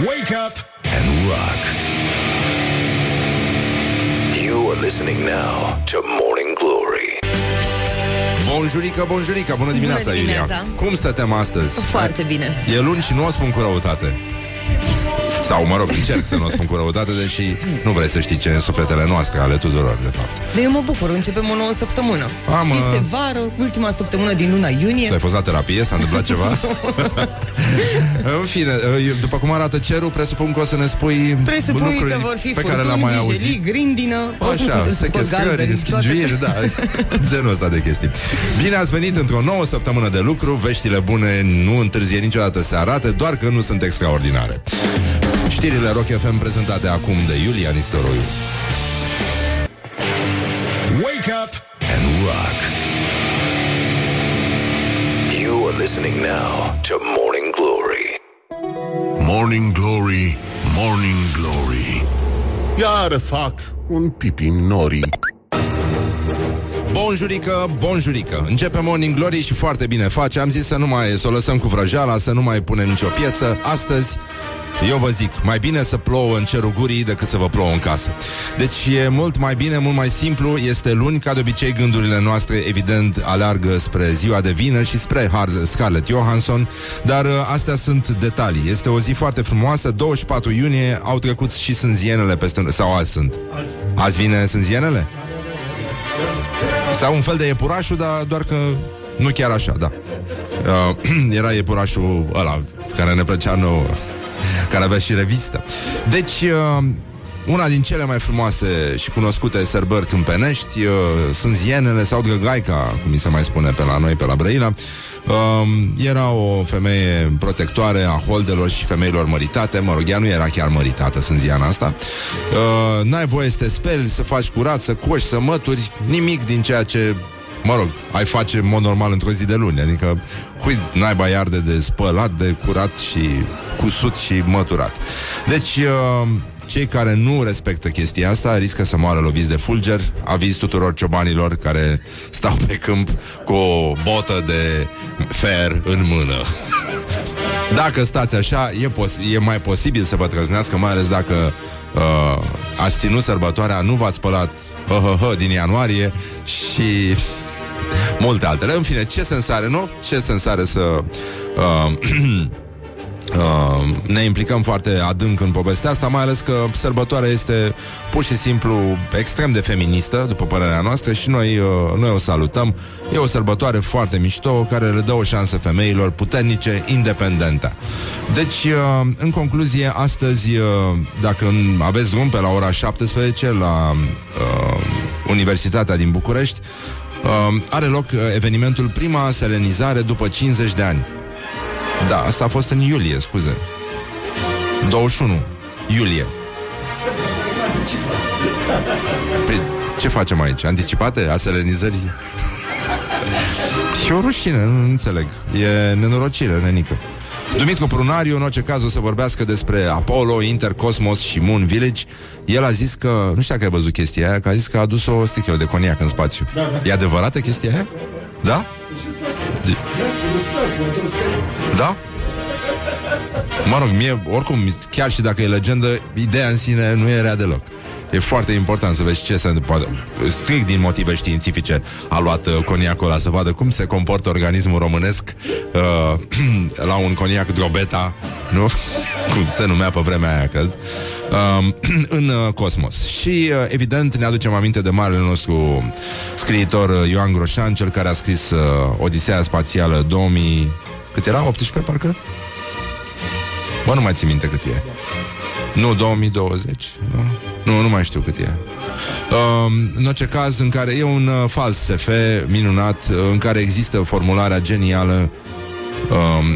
Wake up and rock. You are listening now to Morning Glory. Bonjurică, bonjurică, bună dimineața, Bună dimineața. Iulia Cum stătem astăzi? Foarte bine. E luni și nu o spun cu răutate sau, mă rog, încerc să nu o spun cu răutate Deși nu vrei să știi ce e în sufletele noastre Ale tuturor, de fapt De eu mă bucur, începem o nouă săptămână Am, uh, Este vară, ultima săptămână din luna iunie Tu ai fost la terapie? S-a întâmplat ceva? în fine, eu- după cum arată cerul Presupun că o să ne spui Presupui lucruri că vor fi Pe care le-am furtuni, mai vijelii, auzit grindină oricum Așa, sunteți după sechestrări, galbeni, schingiuiri, da, genul ăsta de chestii. Bine ați venit într-o nouă săptămână de lucru, veștile bune nu întârzie niciodată să arate, doar că nu sunt extraordinare. Știrile Rock FM prezentate acum de Iulia Nistoroiu. Wake up and rock. You are listening now to Morning Glory. Morning Glory, Morning Glory Iar fac un pipi în norii Bonjurică, bonjurică Începe Morning Glory și foarte bine face Am zis să nu mai, să o lăsăm cu vrăjeala Să nu mai punem nicio piesă Astăzi eu vă zic, mai bine să plouă în cerul gurii decât să vă plouă în casă. Deci e mult mai bine, mult mai simplu, este luni, ca de obicei gândurile noastre evident aleargă spre ziua de vină și spre Har- Scarlett Johansson, dar uh, astea sunt detalii. Este o zi foarte frumoasă, 24 iunie, au trecut și sânzienele peste... sau azi sunt? Azi. Azi vine sânzienele? Sau un fel de iepurașul, dar doar că nu chiar așa, da. Uh, era iepurașul ăla care ne plăcea nouă, care avea și revistă. Deci, uh, una din cele mai frumoase și cunoscute sărbări câmpenești uh, sunt zienele sau găgaica, cum mi se mai spune pe la noi, pe la Brăila. Uh, era o femeie protectoare a holdelor și femeilor măritate. Mă rog, ea nu era chiar măritată, sunt ziana asta. Uh, N-ai voie să te speli, să faci curat, să coși, să mături Nimic din ceea ce Mă rog, ai face în mod normal într-o zi de luni. Adică cui naiba iarde de spălat, de curat și cusut și măturat. Deci, uh, cei care nu respectă chestia asta riscă să moară loviți de fulger. Aviz tuturor ciobanilor care stau pe câmp cu o botă de fer în mână. Dacă stați așa, e, pos- e mai posibil să vă trăznească Mai ales dacă uh, ați ținut sărbătoarea, nu v-ați spălat hă, hă, hă, din ianuarie Și multe altele. În fine, ce sens are, nu? Ce sens are să... Uh, Uh, ne implicăm foarte adânc în povestea asta, mai ales că sărbătoarea este pur și simplu extrem de feministă, după părerea noastră, și noi, uh, noi o salutăm. E o sărbătoare foarte mișto, care le dă o șansă femeilor puternice, independente. Deci, uh, în concluzie, astăzi, uh, dacă aveți drum pe la ora 17 la uh, Universitatea din București, uh, are loc uh, evenimentul prima selenizare după 50 de ani. Da, asta a fost în iulie, scuze 21 iulie Păi, ce facem aici? Anticipate? Aselenizări? Și o rușine, nu înțeleg E nenorocire, nenică Dumitru Prunariu, în orice caz, o să vorbească despre Apollo, Intercosmos și Moon Village. El a zis că, nu știu dacă ai văzut chestia aia, că a zis că a adus o sticlă de coniac în spațiu. Da, da. E adevărată chestia aia? Da? Da? Mă rog, mie, oricum, chiar și dacă e legendă, ideea în sine nu e rea deloc. E foarte important să vezi ce se întâmplă. Strict din motive științifice a luat uh, coniacul ăla să vadă cum se comportă organismul românesc uh, la un coniac drobeta, nu? cum se numea pe vremea aia, cred. Uh, în uh, cosmos. Și, uh, evident, ne aducem aminte de marele nostru scriitor uh, Ioan Groșan, cel care a scris uh, Odiseea Spațială 2000... Cât era? 18, parcă? Bă, nu mai țin minte cât e. Nu, 2020. Nu, nu, nu mai știu cât e. Um, în orice caz, în care e un uh, fals SF minunat, uh, în care există formularea genială um,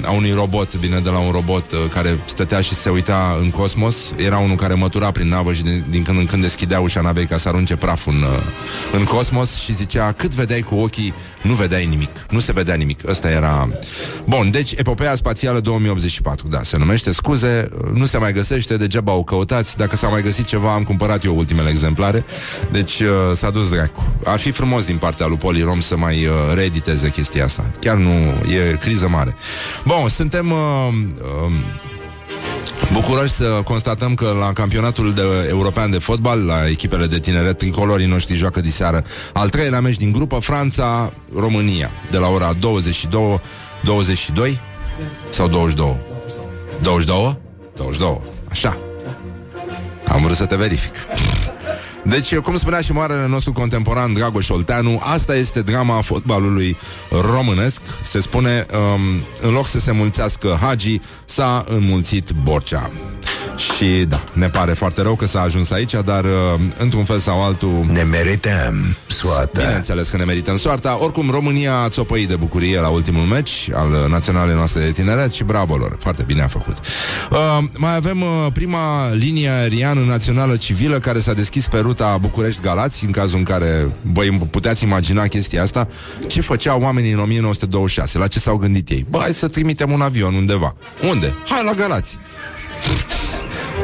a unui robot, vine de la un robot uh, care stătea și se uita în cosmos. Era unul care mătura prin navă și din, din când în când deschidea ușa navei ca să arunce praful în, uh, în cosmos și zicea cât vedeai cu ochii, nu vedeai nimic. Nu se vedea nimic. Ăsta era... Bun, deci epopeea spațială 2084, da, se numește, scuze, uh, nu se mai găsește, degeaba o căutați. Dacă s-a mai găsit ceva, am cumpărat eu ultimele exemplare. Deci uh, s-a dus dracu. Ar fi frumos din partea lui Polirom să mai uh, reediteze chestia asta. Chiar nu, e criză mare. Bun, suntem... Uh, uh, Bucuroși să constatăm că la campionatul de, european de fotbal, la echipele de tineret, tricolorii noștri joacă diseară al treilea meci din grupă, Franța-România, de la ora 22, 22 sau 22? 22? 22, așa. Am vrut să te verific. Deci, cum spunea și marele nostru contemporan Dragoș Olteanu, asta este drama fotbalului românesc. Se spune, um, în loc să se mulțească Hagi, s-a înmulțit Borcea. Și da, ne pare foarte rău că s-a ajuns aici, dar uh, într-un fel sau altul... Ne merităm soarta. Bineînțeles că ne merităm soarta. Oricum, România a țopăit de bucurie la ultimul meci al naționalei noastre de tineret și bravo lor. Foarte bine a făcut. Uh, mai avem uh, prima linie aeriană națională civilă care s-a deschis pe ruta București-Galați, în cazul în care voi puteți imagina chestia asta. Ce făceau oamenii în 1926? La ce s-au gândit ei? Bă, hai să trimitem un avion undeva. Unde? Hai la Galați.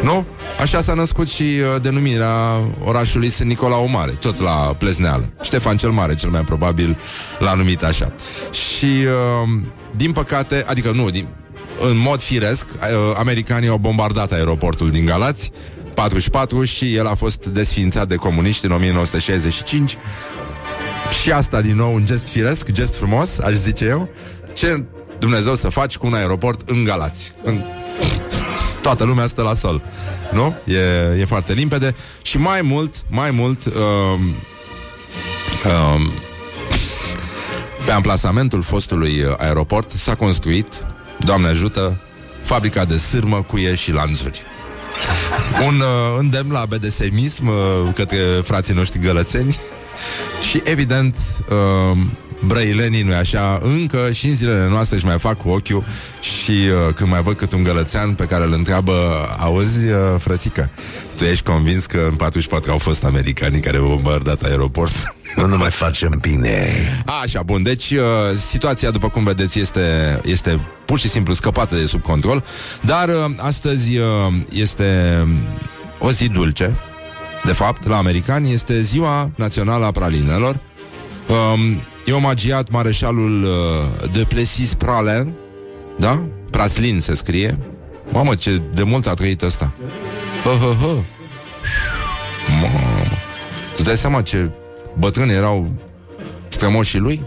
Nu? Așa s-a născut și uh, denumirea orașului Sunt Nicolau Mare, tot la Plezneală. Ștefan cel Mare, cel mai probabil, l-a numit așa. Și, uh, din păcate, adică nu, din, în mod firesc, uh, americanii au bombardat aeroportul din Galați, 44 și el a fost desfințat de comuniști în 1965 și asta din nou un gest firesc, gest frumos, aș zice eu. Ce Dumnezeu să faci cu un aeroport în Galați? În toată lumea stă la sol. Nu? E, e foarte limpede. Și mai mult, mai mult, um, um, pe amplasamentul fostului aeroport s-a construit, Doamne ajută, fabrica de sârmă, cuie și lanțuri. Un uh, îndemn la BDSMism uh, către frații noștri gălățeni și, evident, uh, brăilenii, nu așa, încă și în zilele noastre își mai fac cu ochiul și uh, când mai văd cât un gălățean pe care îl întreabă, auzi, uh, frățică, tu ești convins că în 44 au fost americanii care au bombardat aeroport? Nu, nu mai facem bine. Așa, bun, deci uh, situația, după cum vedeți, este, este pur și simplu scăpată de sub control, dar uh, astăzi uh, este o zi dulce, de fapt, la americani, este ziua națională a pralinelor. Um, E omagiat mareșalul uh, de Plessis Pralin Da? Praslin se scrie. Mamă, ce de mult a trăit ăsta. Hă, hă, hă. Mamă. Îți dai seama ce bătrâni erau strămoșii lui?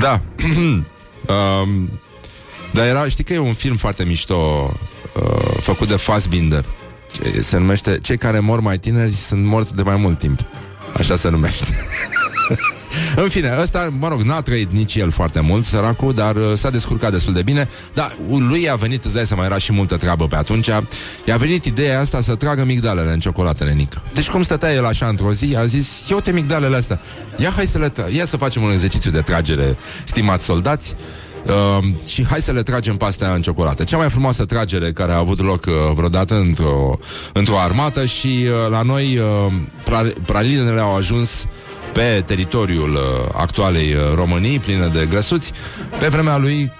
da. Um, Dar era, știi că e un film foarte mișto uh, Făcut de Fassbinder se numește Cei care mor mai tineri sunt morți de mai mult timp. Așa se numește. În fine, ăsta, mă rog, n-a trăit nici el foarte mult, săracul, dar uh, s-a descurcat destul de bine. Dar lui a venit, îți dai seama, era și multă treabă pe atunci, i-a venit ideea asta să tragă migdalele în ciocolatele Nică. Deci cum stătea el așa într-o zi, a zis, ia uite migdalele astea, ia hai să le tra- ia să facem un exercițiu de tragere, stimați soldați. Uh, și hai să le tragem pe astea în ciocolată. Cea mai frumoasă tragere care a avut loc uh, vreodată într-o, într-o armată și uh, la noi uh, pralinele au ajuns pe teritoriul uh, actualei uh, Românii, plină de grăsuți, pe vremea lui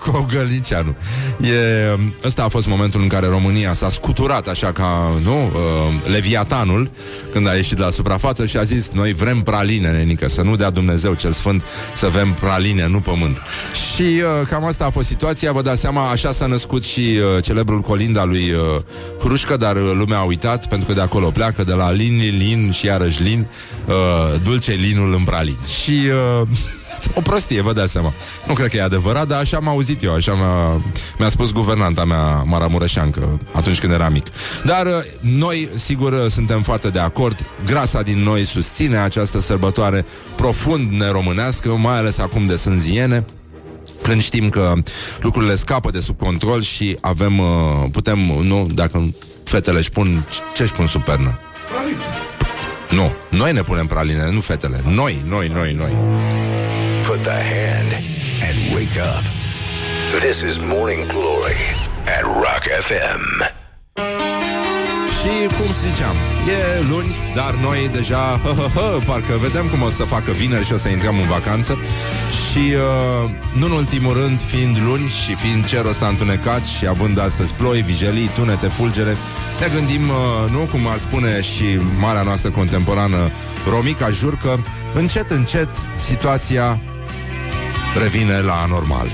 Cogălnicianu. E, um, ăsta a fost momentul în care România s-a scuturat așa ca, nu, uh, Leviatanul, când a ieșit la suprafață și a zis, noi vrem praline, nenică, să nu dea Dumnezeu cel Sfânt să avem praline, nu pământ. Și uh, cam asta a fost situația, vă dați seama, așa s-a născut și uh, celebrul Colinda lui uh, Hrușcă, dar uh, lumea a uitat, pentru că de acolo pleacă, de la Lin, Lin și iarăși Lin, uh, dulce linul în pralin. Și uh, o prostie, vă dați seama. Nu cred că e adevărat, dar așa am auzit eu, așa mi-a, mi-a spus guvernanta mea, Mara Mureșancă, atunci când era mic. Dar uh, noi, sigur, uh, suntem foarte de acord. Grasa din noi susține această sărbătoare profund neromânească, mai ales acum de sânziene când știm că lucrurile scapă de sub control și avem, uh, putem, nu, dacă fetele își pun, ce își pun sub pernă? Nu, noi ne punem praline, nu fetele. Noi, noi, noi, noi. Put the hand and wake up. This is Morning Glory at Rock FM. Și cum ziceam, e luni, dar noi deja, hă, hă, hă, parcă vedem cum o să facă vineri și o să intrăm în vacanță. Și, uh, nu în ultimul rând, fiind luni și fiind cerul ăsta întunecat și având astăzi ploi, vijelii, tunete, fulgere, ne gândim, uh, nu cum ar spune și marea noastră contemporană Romica Jurcă, încet, încet, situația revine la normal.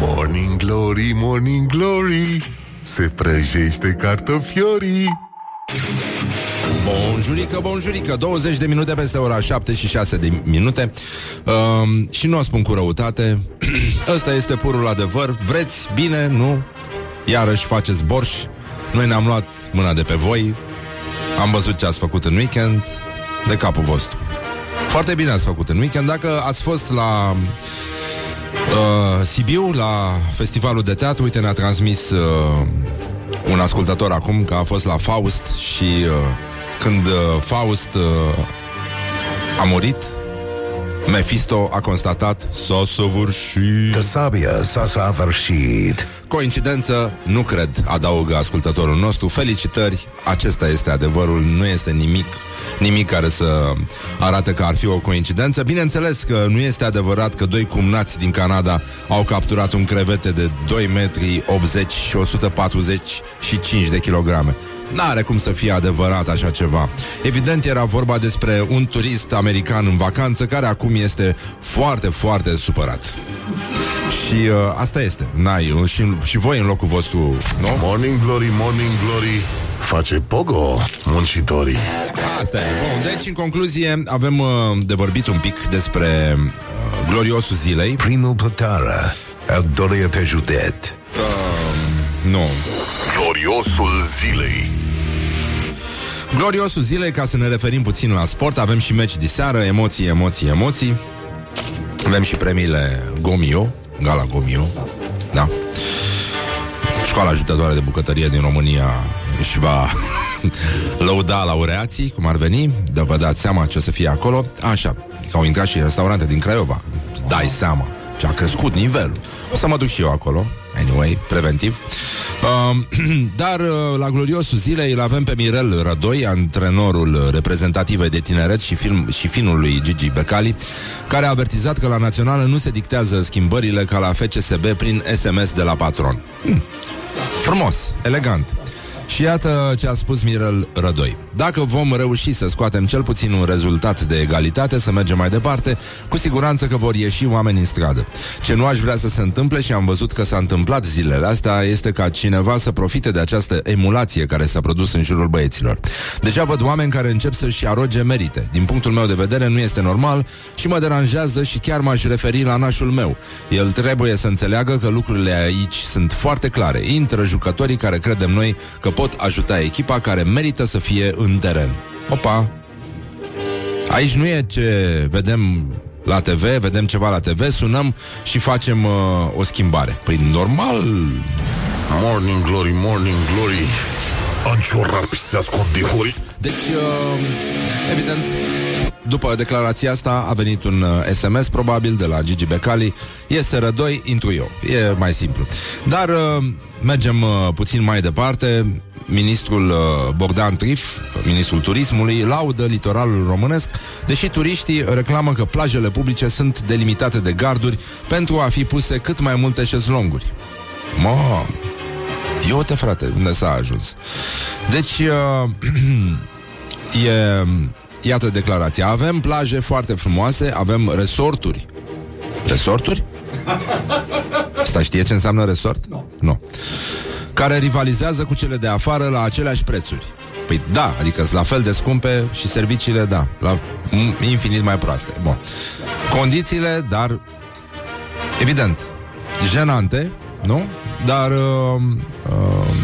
Morning Glory, Morning Glory Se prăjește cartofiorii Bonjurică, bonjurică 20 de minute peste ora 7 și 6 de minute. Um, Și nu o spun cu răutate Ăsta este purul adevăr. Vreți bine, nu? Iarăși faceți borș. Noi ne-am luat mâna de pe voi. Am văzut ce ați făcut în weekend De capul vostru. Foarte bine ați făcut în weekend. Dacă ați fost la uh, Sibiu La festivalul de teatru Uite, ne-a transmis uh, un ascultător acum că a fost la Faust și uh, când uh, Faust uh, a murit, Mephisto a constatat s-a săvârșit. The sabia s-a săvârșit. Coincidență? Nu cred, adaugă ascultătorul nostru. Felicitări, acesta este adevărul, nu este nimic nimic care să arate că ar fi o coincidență. Bineînțeles că nu este adevărat că doi cumnați din Canada au capturat un crevete de 2 metri 80 și 145 de kilograme. N-are cum să fie adevărat așa ceva. Evident era vorba despre un turist american în vacanță care acum este foarte, foarte supărat. Și uh, asta este. N-ai, și, și voi în locul vostru, nu? Morning Glory, Morning Glory Face pogo muncitorii Asta e. Bun, deci, în concluzie, avem uh, de vorbit un pic despre uh, gloriosul zilei. Primul plătară al doilea pe județ. Uh, nu. Gloriosul zilei Gloriosul zilei, ca să ne referim puțin la sport, avem și meci de seară, emoții, emoții, emoții. Avem și premiile Gomio, Gala Gomio, da. Școala ajutătoare de bucătărie din România își va lăuda laureații, cum ar veni, de vă dați seama ce o să fie acolo. Așa, că au intrat și restaurante din Craiova. Dai seama. Și a crescut nivelul. O să mă duc și eu acolo. Anyway, preventiv. Uh, dar uh, la gloriosul zilei îl avem pe Mirel Rădoi, antrenorul reprezentativ de tineret și, film, și finului Gigi Becali, care a avertizat că la națională nu se dictează schimbările ca la FCSB prin SMS de la patron. Hmm. Frumos, elegant. Și iată ce a spus Mirel Rădoi. Dacă vom reuși să scoatem cel puțin un rezultat de egalitate, să mergem mai departe, cu siguranță că vor ieși oameni în stradă. Ce nu aș vrea să se întâmple și am văzut că s-a întâmplat zilele astea este ca cineva să profite de această emulație care s-a produs în jurul băieților. Deja văd oameni care încep să-și aroge merite. Din punctul meu de vedere nu este normal și mă deranjează și chiar m-aș referi la nașul meu. El trebuie să înțeleagă că lucrurile aici sunt foarte clare. Intră jucătorii care credem noi că pot ajuta echipa care merită să fie în teren. Opa! Aici nu e ce vedem la TV, vedem ceva la TV, sunăm și facem uh, o schimbare. Păi normal... Morning Glory, Morning Glory. Anciorar pisească de hori Deci, uh, evident, după declarația asta a venit un uh, SMS probabil de la Gigi Becali. E SR2, intru eu. E mai simplu. Dar uh, mergem uh, puțin mai departe ministrul uh, Bogdan Trif, ministrul turismului, laudă litoralul românesc, deși turiștii reclamă că plajele publice sunt delimitate de garduri pentru a fi puse cât mai multe șezlonguri. Mă, eu te frate, unde s-a ajuns? Deci, uh, e, iată declarația. Avem plaje foarte frumoase, avem resorturi. Resorturi? Asta știe ce înseamnă resort? Nu. No. No care rivalizează cu cele de afară la aceleași prețuri. Păi da, adică sunt la fel de scumpe și serviciile, da, la infinit mai proaste. Bun. Condițiile, dar evident, jenante, nu? Dar uh, uh,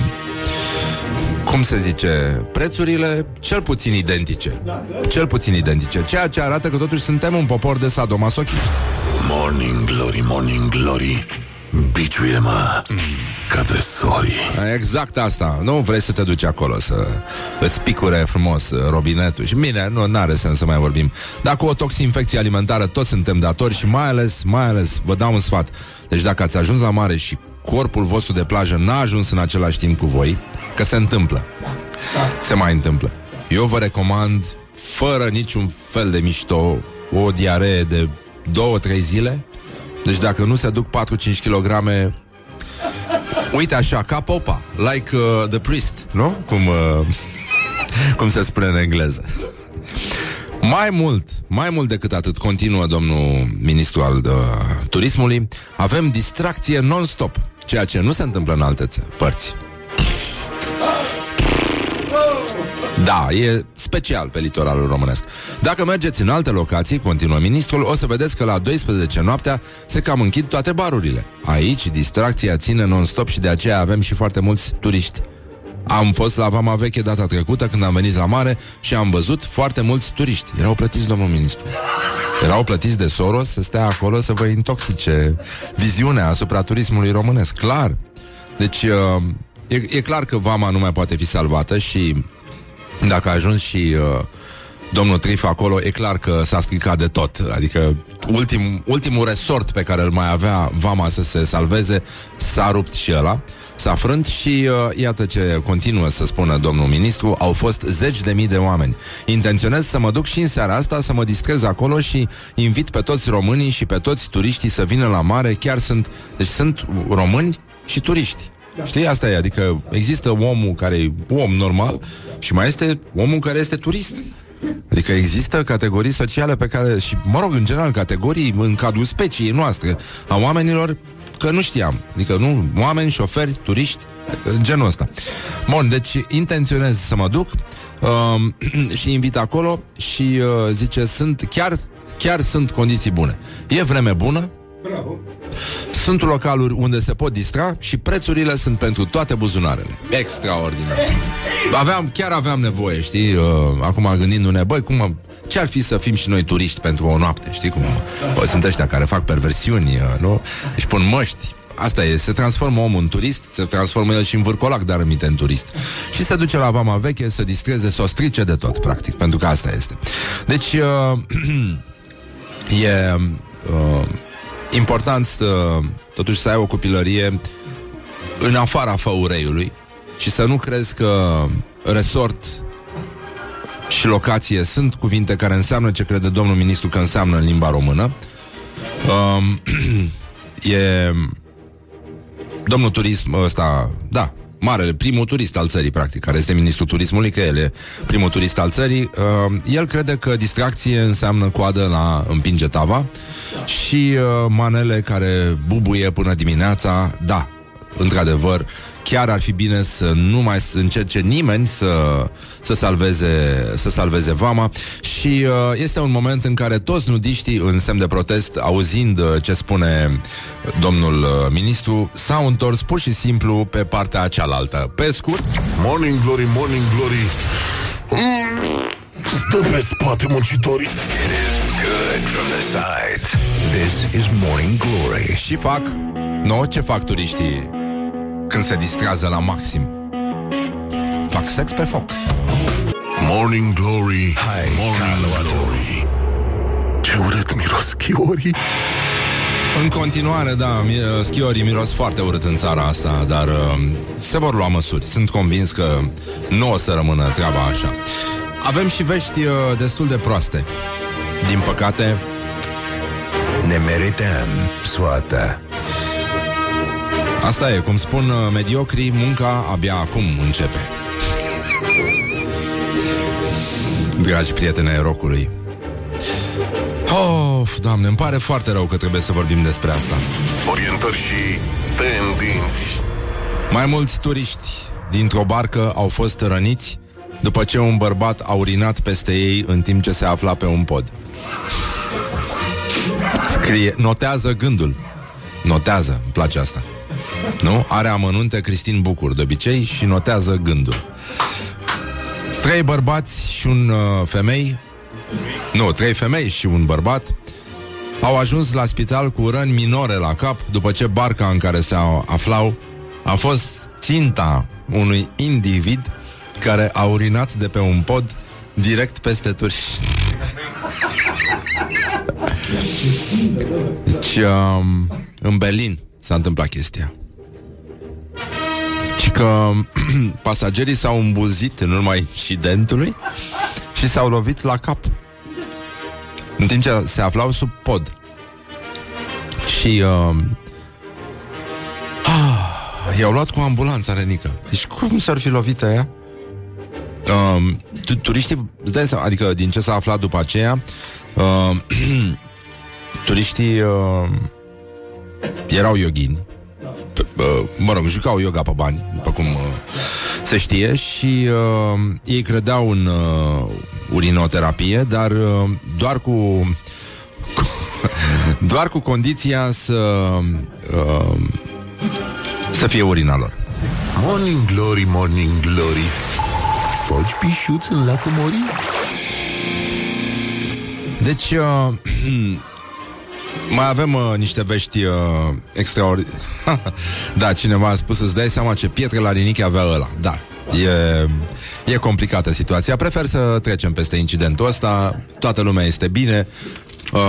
cum se zice, prețurile cel puțin identice. Cel puțin identice. Ceea ce arată că totuși suntem un popor de sadomasochiști. Morning glory, morning glory Biciuie-mă mm. ca tresorii Exact asta. Nu vrei să te duci acolo Să îți picure frumos robinetul. Și bine, nu are sens să mai vorbim. Dar cu o toxinfecție alimentară Toți suntem datori și mai ales, mai ales Vă dau un sfat. Deci dacă ați ajuns la mare și corpul vostru de plajă N-a ajuns în același timp cu voi Că se întâmplă. Se mai întâmplă. Eu vă recomand Fără niciun fel de mișto O diaree de două, trei zile deci dacă nu se duc 4-5 kg Uite așa, ca popa Like uh, the priest, nu? Cum, uh, cum se spune în engleză Mai mult, mai mult decât atât, continuă domnul ministru al uh, turismului, avem distracție non-stop, ceea ce nu se întâmplă în alte ță- părți. Da, e special pe litoralul românesc. Dacă mergeți în alte locații, continuă ministrul, o să vedeți că la 12 noaptea se cam închid toate barurile. Aici distracția ține non-stop și de aceea avem și foarte mulți turiști. Am fost la Vama Veche data trecută când am venit la mare și am văzut foarte mulți turiști. Erau plătiți, domnul ministru. Erau plătiți de Soros să stea acolo să vă intoxice viziunea asupra turismului românesc. Clar. Deci uh, e, e clar că Vama nu mai poate fi salvată și dacă a ajuns și uh, domnul Trif acolo, e clar că s-a stricat de tot. Adică ultim, ultimul resort pe care îl mai avea Vama să se salveze s-a rupt și ăla. S-a frânt și uh, iată ce continuă să spună domnul ministru, au fost zeci de mii de oameni. Intenționez să mă duc și în seara asta să mă distrez acolo și invit pe toți românii și pe toți turiștii să vină la mare. Chiar sunt, deci sunt români și turiști. Da. Știi, asta e, adică există omul care e om normal și mai este omul care este turist. Adică există categorii sociale pe care, și mă rog, în general, categorii în cadrul speciei noastre, a oamenilor că nu știam. Adică nu, oameni, șoferi, turiști, genul ăsta. Bun, deci intenționez să mă duc uh, și invit acolo și uh, zice, sunt chiar, chiar sunt condiții bune. E vreme bună, Bravo. Sunt localuri unde se pot distra și prețurile sunt pentru toate buzunarele. Extraordinar. Aveam, chiar aveam nevoie, știi? Uh, acum gândindu-ne, băi, cum ce ar fi să fim și noi turiști pentru o noapte, știi cum? Bă, sunt ăștia care fac perversiuni, uh, nu? Își pun măști, Asta e, se transformă omul în turist, se transformă el și în vârcolac, dar aminte în turist. Și se duce la vama veche să distreze, să o strice de tot, practic, pentru că asta este. Deci, uh, e uh, important uh, totuși să ai o copilărie în afara făureiului și să nu crezi că resort și locație sunt cuvinte care înseamnă ce crede domnul ministru că înseamnă în limba română. Um, e domnul turism ăsta, da, marele, primul turist al țării, practic, care este ministrul turismului, că el e primul turist al țării, uh, el crede că distracție înseamnă coadă la împinge tava și uh, manele care bubuie până dimineața, da, într-adevăr, chiar ar fi bine să nu mai încerce nimeni să, să, salveze, să salveze vama și uh, este un moment în care toți nudiștii în semn de protest, auzind uh, ce spune domnul uh, ministru, s-au întors pur și simplu pe partea cealaltă. Pe scurt... Morning glory, morning glory mm, Stă pe spate muncitorii It is good from the sides. This is Morning Glory. Și fac... Nu, ce fac turiștii când se distrează la maxim? Fac sex pe foc. Morning glory, Hai, morning glory Ce urât miros chiorii În continuare, da, mi- uh, schiorii miros foarte urât în țara asta, dar uh, se vor lua măsuri. Sunt convins că nu o să rămână treaba așa. Avem și vești uh, destul de proaste. Din păcate, Ne merităm soată. Asta e, cum spun uh, mediocrii, munca abia acum începe. Dragi prieteni ai rocului. Of, doamne, îmi pare foarte rău că trebuie să vorbim despre asta. Orientări și tendinți Mai mulți turiști dintr-o barcă au fost răniți după ce un bărbat a urinat peste ei în timp ce se afla pe un pod. Scrie, notează gândul. Notează, îmi place asta. Nu? Are amănunte Cristin Bucur de obicei și notează gândul. Trei bărbați și un uh, femei Nu, trei femei și un bărbat Au ajuns la spital cu răni minore la cap După ce barca în care se aflau A fost ținta unui individ Care a urinat de pe un pod Direct peste turiști Deci um, În Berlin s-a întâmplat chestia și că pasagerii s-au îmbulzit în urma incidentului și s-au lovit la cap. În timp ce se aflau sub pod. Și uh, ah, i-au luat cu ambulanța, Renică. Deci cum s-ar fi lovit aia? uh, tu- turiștii, îți dai seama, adică din ce s-a aflat după aceea, uh, turiștii uh, erau yoghini, P- uh, mă rog, jucau yoga pe bani, după cum uh, se știe, și uh, ei credeau în uh, urinoterapie, dar uh, doar cu, cu doar cu condiția să uh, să fie urina lor. Morning Glory, Morning Glory Foci pișuț în lacul Mori? Deci, uh, mai avem uh, niște vești uh, extraordinare. da, cineva a spus să-ți dai seama ce pietre la rinichi avea ăla. Da, e, e complicată situația. Prefer să trecem peste incidentul ăsta. Toată lumea este bine. Uh,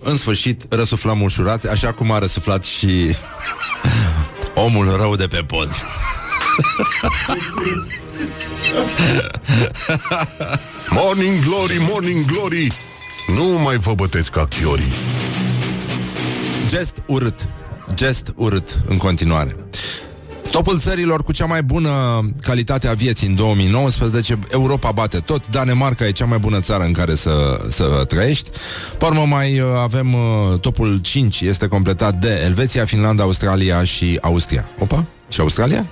în sfârșit, răsuflăm ușurați, așa cum a răsuflat și omul rău de pe pod. Morning Glory, Morning Glory Nu mai vă bătesc ca chiorii Gest urât. Gest urât în continuare. Topul țărilor cu cea mai bună calitate a vieții în 2019, Europa bate tot, Danemarca e cea mai bună țară în care să, să trăiești. Pe urmă mai uh, avem uh, topul 5, este completat de Elveția, Finlanda, Australia și Austria. Opa? Și Australia?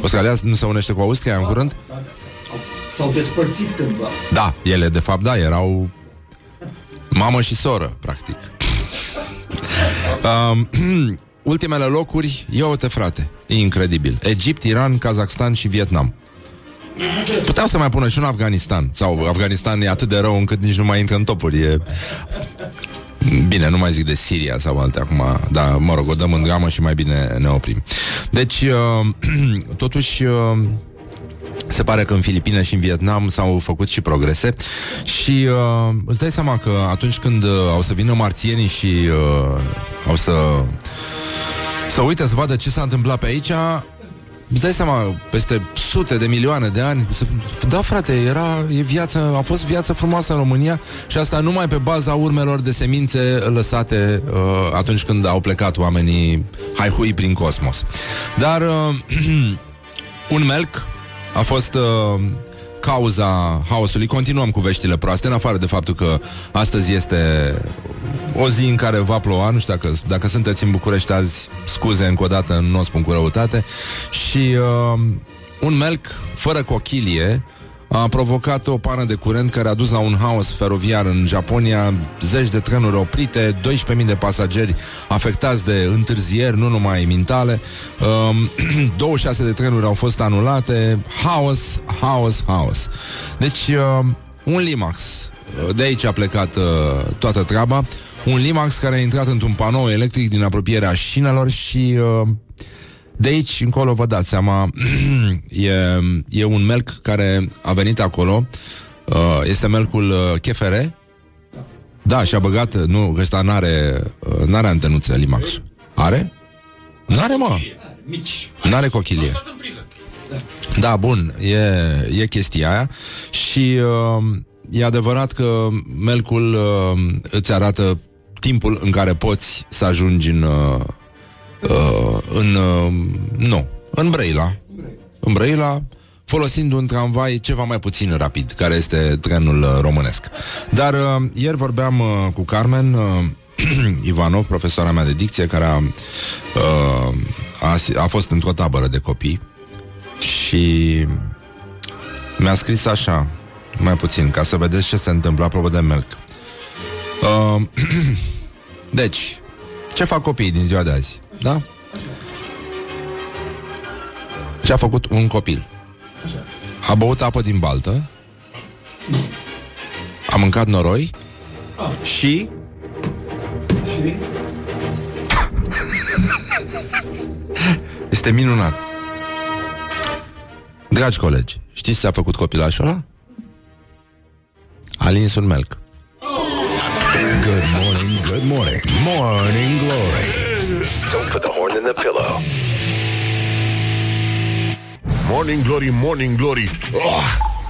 Australia nu se unește cu Austria în curând? S-au despărțit cândva. Da, ele de fapt da, erau mamă și soră, practic. Um, ultimele locuri, ia uite frate, e incredibil. Egipt, Iran, Kazakhstan și Vietnam. Puteau să mai pună și un Afganistan Sau Afganistan e atât de rău încât nici nu mai intră în topuri e... Bine, nu mai zic de Siria sau alte acum Dar, mă rog, o dăm în gamă și mai bine ne oprim Deci, uh, totuși uh, se pare că în Filipine și în Vietnam s-au făcut și progrese și uh, îți dai seama că atunci când uh, au să vină marțienii și uh, au să să uite să vadă ce s-a întâmplat pe aici, îți dai seama, peste sute de milioane de ani, să, da frate, era, e viață, a fost viață frumoasă în România și asta numai pe baza urmelor de semințe lăsate uh, atunci când au plecat oamenii haihui prin cosmos. Dar uh, un melc a fost uh, cauza haosului. Continuăm cu veștile proaste, în afară de faptul că astăzi este o zi în care va ploua, nu știu dacă, dacă sunteți în București azi, scuze încă o dată, nu o spun cu răutate, și uh, un melc fără cochilie a provocat o pană de curent care a dus la un haos feroviar în Japonia, zeci de trenuri oprite, 12.000 de pasageri afectați de întârzieri, nu numai mentale, um, 26 de trenuri au fost anulate, haos, haos, haos. Deci, uh, un Limax, uh, de aici a plecat uh, toată treaba, un Limax care a intrat într-un panou electric din apropierea șinelor și uh, de aici încolo vă dați seama e, e un melc care a venit acolo uh, Este melcul uh, Chefere. Da, și-a băgat Nu, ăsta n-are uh, N-are antenuță, Limax. Are? N-are, mă. Mici. N-are cochilie Da, bun, e, e chestia aia. Și uh, e adevărat că melcul uh, îți arată timpul în care poți să ajungi în uh, uh, în uh, nu, în Brăila. În Brăila folosind un tramvai ceva mai puțin rapid, care este trenul uh, românesc. Dar uh, ieri vorbeam uh, cu Carmen uh, Ivanov, profesoara mea de dicție, care a, uh, a, a fost într-o tabără de copii și mi-a scris așa, mai puțin, ca să vedeți ce se întâmplă apropo de melc. Uh, deci, ce fac copiii din ziua de azi? Da? Ce a făcut un copil? A băut apă din baltă A mâncat noroi Și Este minunat Dragi colegi Știți ce a făcut copilașul ăla? A lins un melc Good morning, good morning. Morning Glory. Don't put the horn in the pillow. Morning Glory, Morning Glory oh,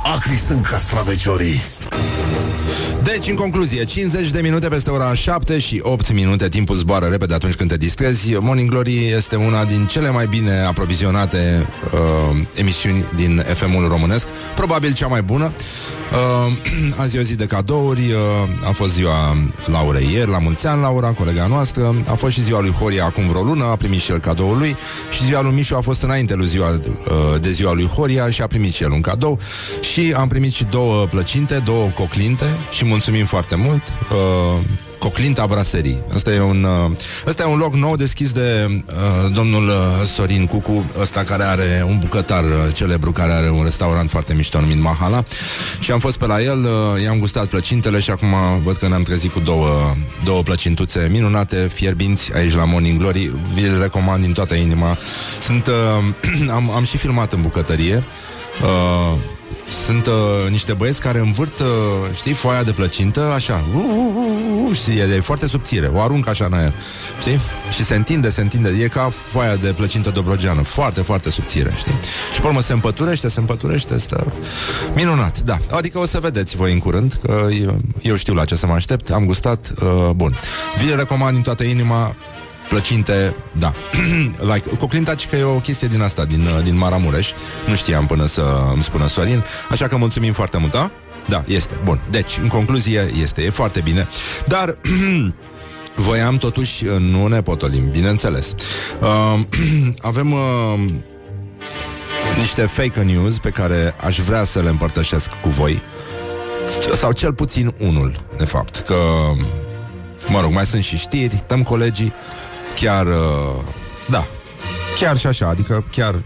Acri sunt castraveciorii Deci, în concluzie, 50 de minute peste ora 7 și 8 minute, timpul zboară repede atunci când te distrezi. Morning Glory este una din cele mai bine aprovizionate uh, emisiuni din FM-ul românesc, probabil cea mai bună. Uh, azi e o zi de cadouri, uh, a fost ziua Laurei ieri, la mulți ani, Laura, colega noastră, a fost și ziua lui Horia acum vreo lună, a primit și el cadoul lui și ziua lui Mișu a fost înainte lui ziua, uh, de ziua lui Horia și a primit și el un cadou și am primit și două plăcinte, două coclinte și mulțumim foarte mult. Uh, Coclinta Braserii. Asta e un, uh, ăsta e un loc nou deschis de uh, domnul uh, Sorin Cucu, ăsta care are un bucătar uh, celebru care are un restaurant foarte mișto numit Mahala. Și am fost pe la el, uh, i-am gustat plăcintele și acum văd că ne-am trezit cu două, două plăcintuțe minunate, fierbinți aici la Morning Glory. Vi le recomand din toată inima. Sunt, uh, am, am și filmat în bucătărie. Uh, sunt uh, niște băieți care învârt, uh, știi, foaia de plăcintă, așa, uh, uh, uh, uh, știi, e, e foarte subțire, o arunc așa în aer, știi? Și se întinde, se întinde, e ca foaia de plăcintă dobrogeană, foarte, foarte subțire, știi? Și pe urmă se împăturește, se împăturește, stă minunat, da. Adică o să vedeți voi în curând, că eu, eu știu la ce să mă aștept, am gustat, uh, bun. Vi le recomand din toată inima, plăcinte, da. like, coclintaci că e o chestie din asta, din, uh, din Maramureș. Nu știam până să îmi spună Sorin. Așa că mulțumim foarte mult, da? Da, este. Bun. Deci, în concluzie, este. E foarte bine. Dar... Voiam totuși, uh, nu ne potolim, bineînțeles. Uh, avem uh, niște fake news pe care aș vrea să le împărtășesc cu voi. Sau cel puțin unul, de fapt. Că, mă rog, mai sunt și știri, dăm colegii chiar, uh, da, chiar și așa, adică chiar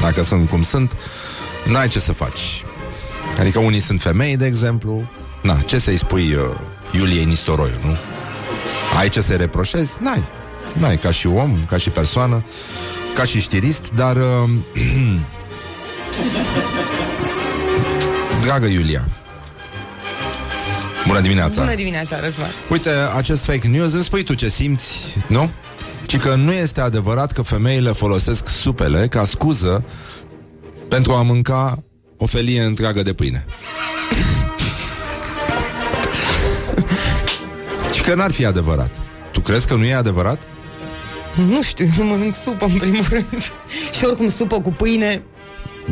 dacă sunt cum sunt, n-ai ce să faci. Adică unii sunt femei, de exemplu, na, ce să-i spui uh, Iuliei Nistoroiu, nu? Ai ce să-i reproșezi? N-ai. N-ai, ca și om, ca și persoană, ca și știrist, dar... Uh, Dragă Iulia, Bună dimineața! Bună dimineața, Răzvan. Uite, acest fake news, îmi spui tu ce simți, nu? Ci că nu este adevărat că femeile folosesc supele ca scuză pentru a mânca o felie întreagă de pâine. Și că n-ar fi adevărat. Tu crezi că nu e adevărat? Nu știu, eu nu mănânc supă în primul rând. și oricum supă cu pâine,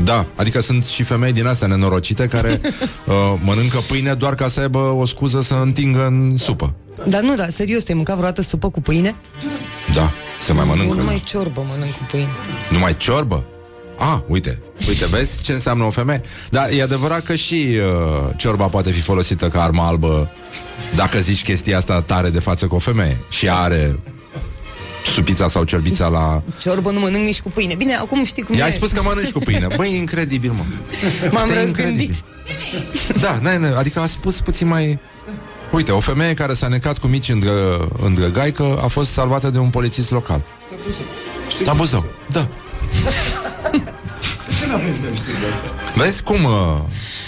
Da, adică sunt și femei din astea nenorocite care uh, mănâncă pâine doar ca să aibă o scuză să întingă în supă. dar nu, da, serios, te-ai mâncat vreodată supă cu pâine? Da, se mai mănâncă. Eu da. numai ciorbă mănânc cu pâine. Numai ciorbă? Ah, uite, uite, vezi ce înseamnă o femeie? Dar e adevărat că și uh, ciorba poate fi folosită ca armă albă dacă zici chestia asta tare de față cu o femeie și are supița sau ciorbița la... Ciorbă nu mănânc nici cu pâine. Bine, acum știi cum I-ai e. spus că mănânci cu pâine. Băi, incredibil, mă. M-am Este răzgândit. incredibil. Da, n-ai, n-ai, adică a spus puțin mai... Uite, o femeie care s-a necat cu mici în, dră, în drăgaică a fost salvată de un polițist local. La Buzău, da. Vezi cum, uh,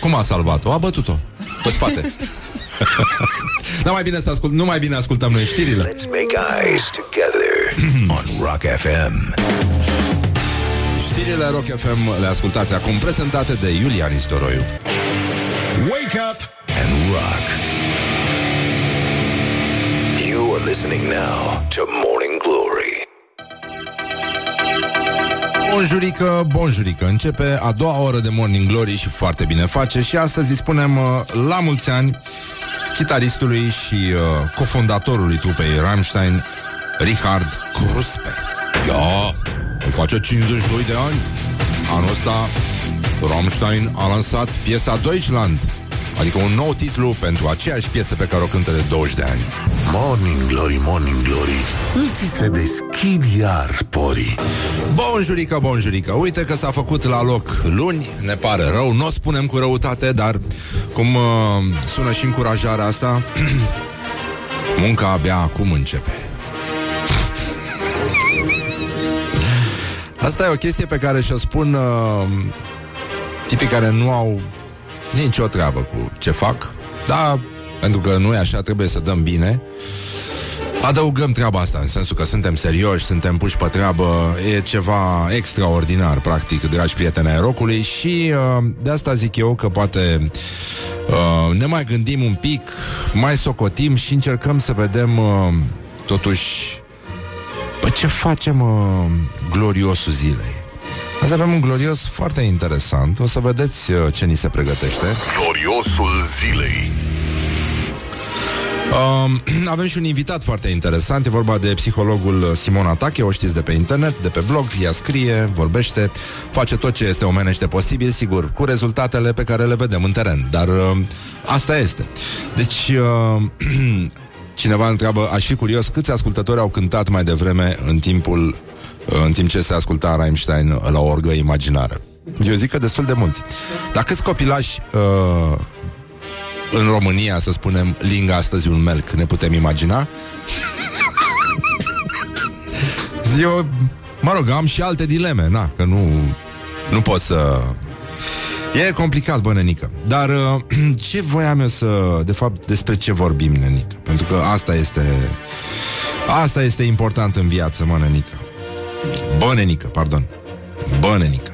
cum a salvat-o? A bătut-o pe spate. nu mai bine să ascult, nu mai bine ascultăm noi știrile. Let's make eyes together on Rock FM. Știrile Rock FM le ascultați acum prezentate de Iulian Istoroiu. Wake up and rock. You are listening now to Morning Glory. Bonjurică, bonjurică Începe a doua oră de Morning Glory și foarte bine face Și astăzi îi spunem uh, la mulți ani Chitaristului și uh, cofondatorului trupei Rammstein Richard Kruspe Ia, îi face 52 de ani. Anul ăsta Rammstein a lansat piesa Deutschland Adică un nou titlu pentru aceeași piesă pe care o cântă de 20 de ani. Morning Glory, Morning Glory Îți se deschid iar porii. Bonjurică, bonjurică Uite că s-a făcut la loc luni. Ne pare rău, nu o spunem cu răutate Dar cum uh, sună și încurajarea asta Munca abia acum începe Asta e o chestie pe care și-o spun uh, Tipii care nu au Nicio treabă cu ce fac Dar pentru că nu e așa Trebuie să dăm bine. Adăugăm treaba asta în sensul că suntem serioși, suntem puși pe treabă, e ceva extraordinar, practic, dragi prieteni ai rocului. Și uh, de asta zic eu că poate uh, ne mai gândim un pic, mai socotim și încercăm să vedem uh, totuși Bă, ce facem uh, gloriosul zilei? Azi avem un glorios foarte interesant. O să vedeți uh, ce ni se pregătește. Gloriosul zilei. Um, avem și un invitat foarte interesant, e vorba de psihologul Simona Atache, o știți de pe internet, de pe blog, ea scrie, vorbește, face tot ce este omenește posibil, sigur, cu rezultatele pe care le vedem în teren, dar uh, asta este. Deci, uh, cineva întreabă, aș fi curios câți ascultători au cântat mai devreme în timpul uh, în timp ce se asculta Rammstein la o orgă imaginară. Eu zic că destul de mulți. Dar câți copilași uh, în România, să spunem, lingă astăzi un melc, ne putem imagina? Eu, mă rog, am și alte dileme, na, că nu, nu pot să... E complicat, bă, nenică. Dar uh, ce voiam eu să... De fapt, despre ce vorbim, nenică? Pentru că asta este... Asta este important în viață, mă, nenică. Bă, nenică, pardon. Bă, nenică.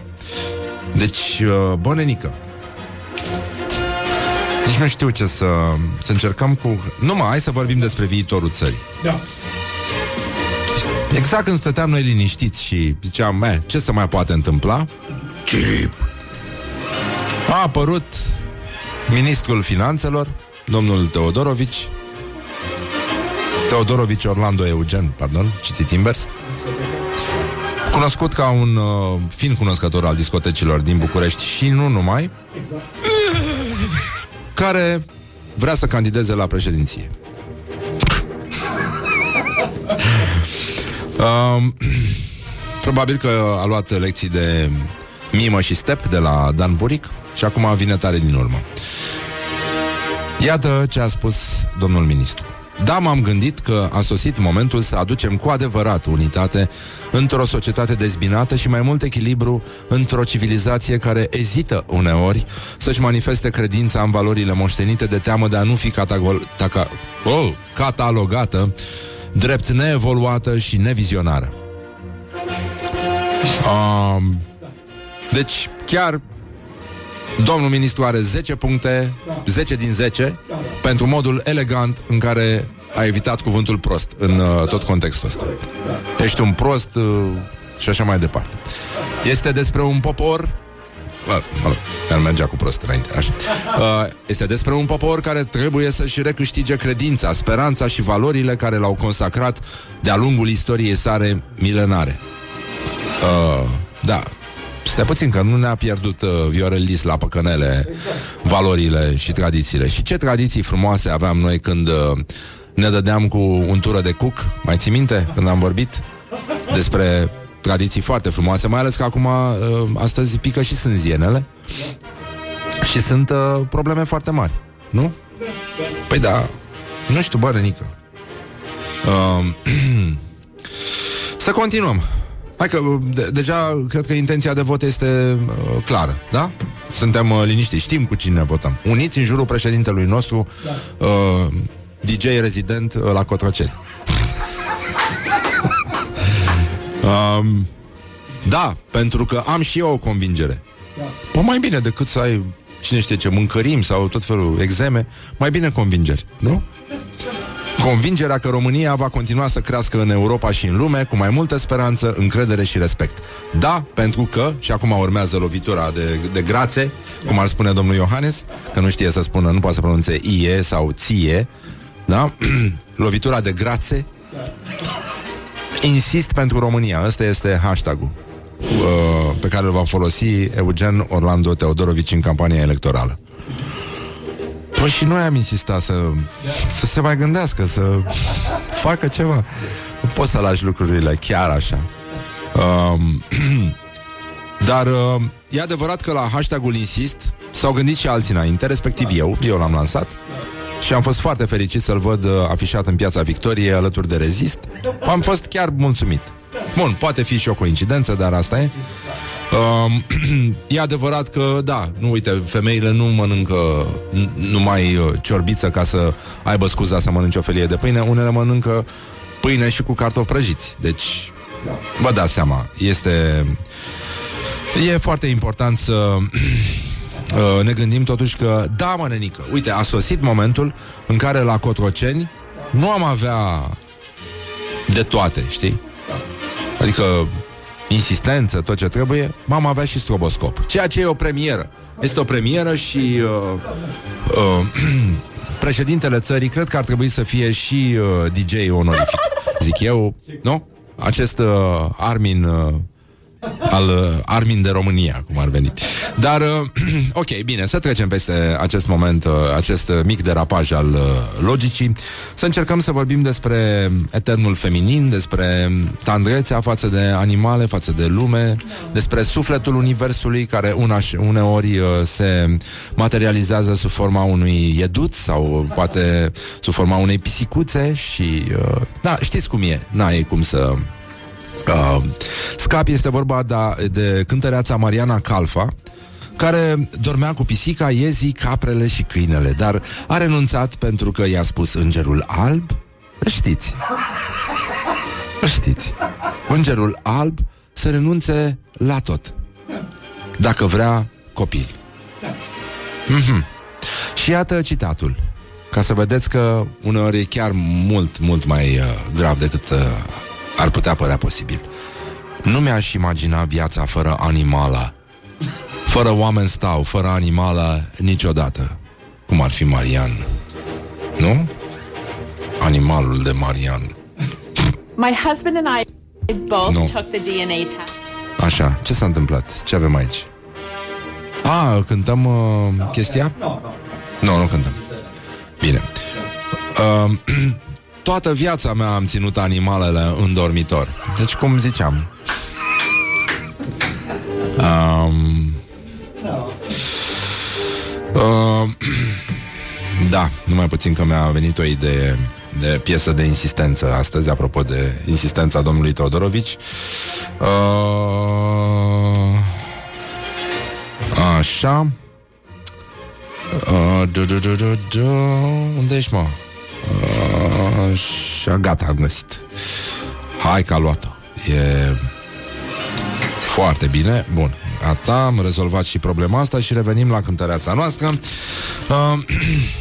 Deci, uh, bă, nenică. Nici nu știu ce să... Să încercăm cu... Nu, mă, hai să vorbim despre viitorul țării. Da. Exact când stăteam noi liniștiți și ziceam, eh, ce se mai poate întâmpla? Chip. A apărut ministrul finanțelor, domnul Teodorovici, Teodorovici Orlando Eugen, pardon, citit invers, cunoscut ca un uh, fin cunoscător al discotecilor din București și nu numai, Exact. care vrea să candideze la președinție. um, probabil că a luat lecții de mimă și step de la Dan Buric și acum vine tare din urmă. Iată ce a spus domnul ministru. Da, m-am gândit că a sosit momentul să aducem cu adevărat unitate într-o societate dezbinată și mai mult echilibru într-o civilizație care ezită uneori să-și manifeste credința în valorile moștenite de teamă de a nu fi catagol- taca- oh, catalogată drept neevoluată și nevizionară. Um, deci, chiar Domnul ministru are 10 puncte, 10 din 10, pentru modul elegant în care a evitat cuvântul prost în uh, tot contextul ăsta. Ești un prost uh, și așa mai departe. Este despre un popor Bă, mă rog, dar mergea cu prost înainte, așa. Uh, este despre un popor care trebuie să-și recâștige credința, speranța și valorile care l-au consacrat de-a lungul istoriei sale milenare. Uh, da, Stai puțin că nu ne-a pierdut uh, Viorel Lis la păcănele valorile și tradițiile. Și ce tradiții frumoase aveam noi când uh, ne dădeam cu un tură de cuc, mai ții minte când am vorbit despre tradiții foarte frumoase, mai ales că acum uh, astăzi pică și sânzienele și sunt uh, probleme foarte mari, nu? Păi da, nu știu, bă, Renică. Uh, să continuăm. Hai că de- deja cred că intenția de vot este uh, clară, da? Suntem uh, liniștiți, știm cu cine votăm. Uniți în jurul președintelui nostru, uh, DJ rezident uh, la Cotroceni. um, da, pentru că am și eu o convingere. Păi mai bine decât să ai cine știe ce, mâncărim sau tot felul exeme, mai bine convingeri, nu? Convingerea că România va continua să crească în Europa și în lume cu mai multă speranță, încredere și respect. Da, pentru că, și acum urmează lovitura de, de grațe, cum ar spune domnul Iohannes, că nu știe să spună, nu poate să pronunțe ie sau ție, da? lovitura de grațe. Insist pentru România, ăsta este hashtagul uh, pe care îl va folosi Eugen Orlando Teodorovici în campania electorală. Păi și noi am insistat să, să se mai gândească, să facă ceva. Nu poți să lași lucrurile chiar așa. Um, dar uh, e adevărat că la hashtagul insist s-au gândit și alții înainte, respectiv eu, eu l-am lansat și am fost foarte fericit să-l văd uh, afișat în piața Victoriei alături de Rezist. Am fost chiar mulțumit. Bun, poate fi și o coincidență, dar asta e. Um, e adevărat că, da, nu uite, femeile nu mănâncă n- numai uh, ciorbiță ca să aibă scuza să mănânce o felie de pâine, unele mănâncă pâine și cu cartofi prăjiți. Deci, vă dați seama, este... E foarte important să uh, ne gândim totuși că, da, mă, nenică, uite, a sosit momentul în care la Cotroceni nu am avea de toate, știi? Adică insistență, tot ce trebuie, m-am avea și stroboscop. Ceea ce e o premieră. Este o premieră și uh, uh, președintele țării cred că ar trebui să fie și uh, DJ onorific. Zic eu, nu? Acest uh, Armin uh, al uh, Armin de România, cum ar veni. Dar, uh, ok, bine, să trecem peste acest moment, uh, acest uh, mic derapaj al uh, logicii, să încercăm să vorbim despre eternul feminin, despre tandrețea față de animale, față de lume, despre sufletul universului care una, uneori uh, se materializează sub forma unui ieduț sau poate sub forma unei pisicuțe și, uh, da, știți cum e, n-ai cum să Uh, scap este vorba da, de cântăreața Mariana Calfa, care dormea cu pisica, iezii, caprele și câinele, dar a renunțat pentru că i-a spus îngerul alb. Știți. Știți. Îngerul alb să renunțe la tot. Dacă vrea copil. Mm-hmm. Și iată citatul. Ca să vedeți că uneori e chiar mult, mult mai uh, grav decât uh, ar putea părea posibil. Nu mi-aș imagina viața fără animala. Fără oameni stau, fără animala, niciodată. Cum ar fi Marian. Nu? Animalul de Marian. My husband and I both No. took the DNA test. Așa, ce s-a întâmplat? Ce avem aici? A, cântăm uh, chestia? Nu, nu cântăm. Bine. Uh, toată viața mea am ținut animalele în dormitor. Deci, cum ziceam. Um, uh, da, numai puțin că mi-a venit o idee de piesă de insistență astăzi, apropo de insistența domnului Teodorovici. Uh, așa. Uh, du, du, du, du, du. Unde ești, mă? Uh, Așa, gata, am găsit. Hai că a luat-o. E foarte bine. Bun, gata, am rezolvat și problema asta și revenim la cântăreața noastră. Uh,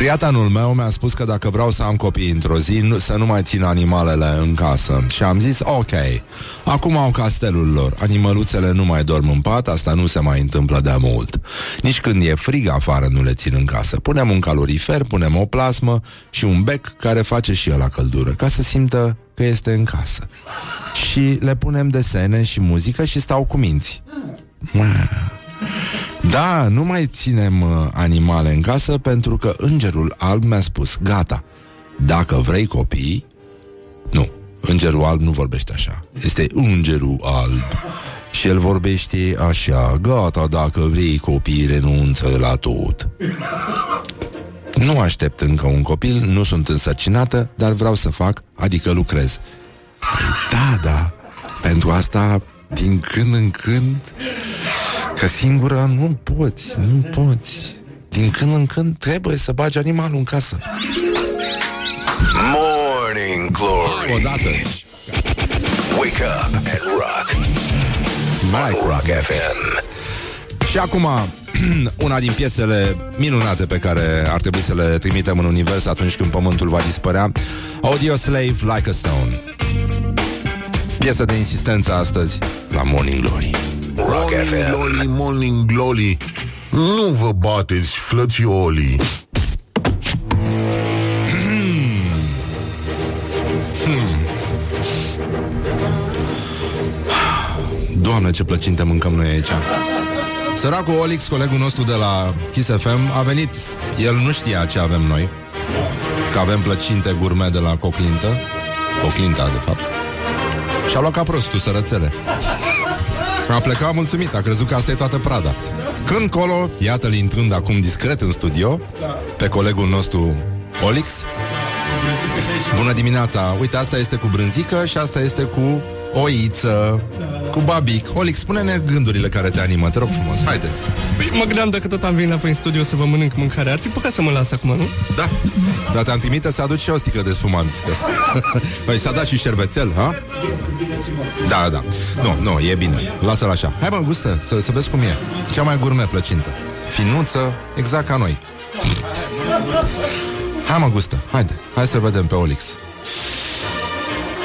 Prietenul meu mi-a spus că dacă vreau să am copii într-o zi, nu, să nu mai țin animalele în casă. Și am zis, ok, acum au castelul lor. Animăluțele nu mai dorm în pat, asta nu se mai întâmplă de mult. Nici când e frig afară nu le țin în casă. Punem un calorifer, punem o plasmă și un bec care face și el la căldură, ca să simtă că este în casă. Și le punem desene și muzică și stau cu minți. Da, nu mai ținem uh, animale în casă pentru că îngerul alb mi-a spus, gata, dacă vrei copii, nu, îngerul alb nu vorbește așa, este îngerul alb. Și el vorbește așa, gata, dacă vrei copii, renunță la tot. Nu aștept încă un copil, nu sunt însărcinată, dar vreau să fac, adică lucrez. Păi da, da, pentru asta, din când în când, Că singură nu poți, nu poți. Din când în când trebuie să bagi animalul în casă. Morning Glory. Odată. Wake up and rock. Mai Rock FM. Și acum, una din piesele minunate pe care ar trebui să le trimitem în univers atunci când pământul va dispărea. Audio Slave Like a Stone. Piesă de insistență astăzi la Morning Glory. Rock Morning FM. glory, morning glory Nu vă bateți, flățiolii Doamne, ce plăcinte mâncăm noi aici. Săracul Olix, colegul nostru de la Kiss FM, a venit. El nu știa ce avem noi. Că avem plăcinte gourmet de la Coclintă. Coclinta, de fapt. Și a luat ca prostul sărățele. A plecat mulțumit, a crezut că asta e toată prada. Când colo, iată-l intrând acum discret în studio, pe colegul nostru Olix, Bună dimineața! Uite, asta este cu brânzică și asta este cu oiță, cu babic. Olic, spune-ne gândurile care te animă, te rog frumos, haideți. Păi, mă gândeam dacă tot am venit la voi în studio să vă mănânc mâncare, ar fi păcat să mă las acum, nu? Da, dar te-am trimite să aduci și o sticlă de spumant. Păi s-a dat și șervețel, ha? Da, da. Nu, nu, e bine. Lasă-l așa. Hai mă, gustă, să, să vezi cum e. Cea mai gurme plăcintă. Finuță, exact ca noi. Hai mă, gustă, haide. Hai să vedem pe Olix.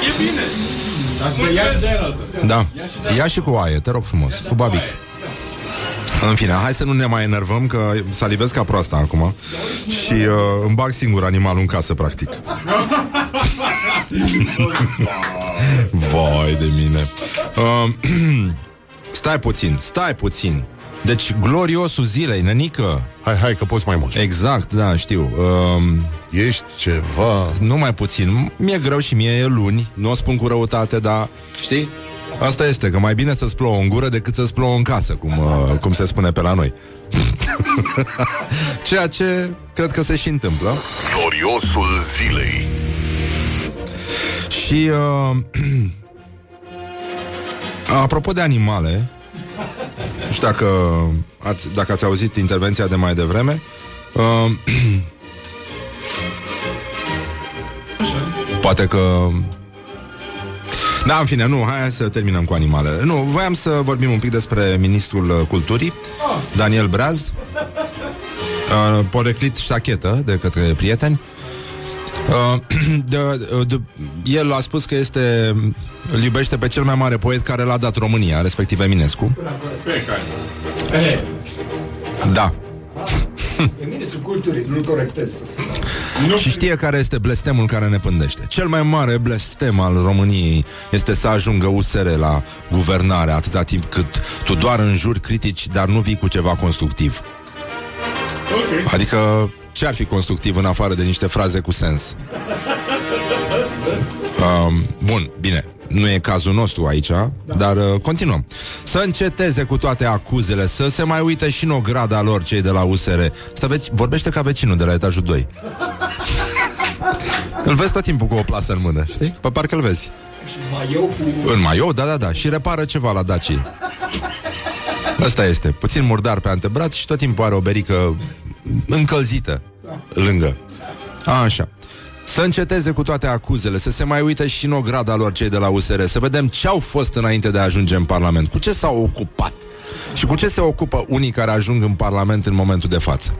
E bine! Da. Ia și cu aie, te rog frumos, cu babic. În fine, hai să nu ne mai enervăm Că salivez ca proasta acum Și uh, îmi bag singur animalul în casă Practic. Vai de mine. Uh, Stai puțin, stai puțin Deci gloriosul zilei, nănică Hai, hai, că poți mai mult. Exact, da, știu uh, Ești ceva... Nu mai puțin Mi-e greu și mie e luni Nu o spun cu răutate, dar știi? Asta este, că mai bine să-ți plouă în gură decât să-ți plouă în casă, cum, uh, cum se spune pe la noi. Ceea ce cred că se și întâmplă. Gloriosul zilei. Și uh, apropo de animale, nu știu dacă ați, dacă ați auzit intervenția de mai devreme, uh, poate că da, în fine, nu, hai să terminăm cu animalele. Nu, voiam să vorbim un pic despre ministrul uh, culturii, Daniel Braz, uh, poreclit ștachetă de către prieteni. Uh, de, de, el a spus că este îl iubește pe cel mai mare poet care l-a dat România, respectiv Eminescu. Da. Ministrul Culturii, nu-l corectez. Și știe care este blestemul care ne pândește. Cel mai mare blestem al României este să ajungă USR la guvernare atâta timp cât tu doar înjuri critici, dar nu vii cu ceva constructiv. Okay. Adică ce ar fi constructiv în afară de niște fraze cu sens? Um, bun, bine, nu e cazul nostru aici, da. dar uh, continuăm. Să înceteze cu toate acuzele, să se mai uite și în ograda lor cei de la USR. Să vezi, vorbește ca vecinul de la etajul 2. Îl vezi tot timpul cu o plasă în mână, știi? Pe parcă îl vezi. Maiou cu... În maiou, da, da, da. Și repară ceva la Daci. Asta este. Puțin murdar pe antebraț și tot timpul are o berică încălzită lângă. A, așa. Să înceteze cu toate acuzele, să se mai uite și în ograda lor cei de la USR, să vedem ce au fost înainte de a ajunge în Parlament, cu ce s-au ocupat și cu ce se ocupă unii care ajung în Parlament în momentul de față.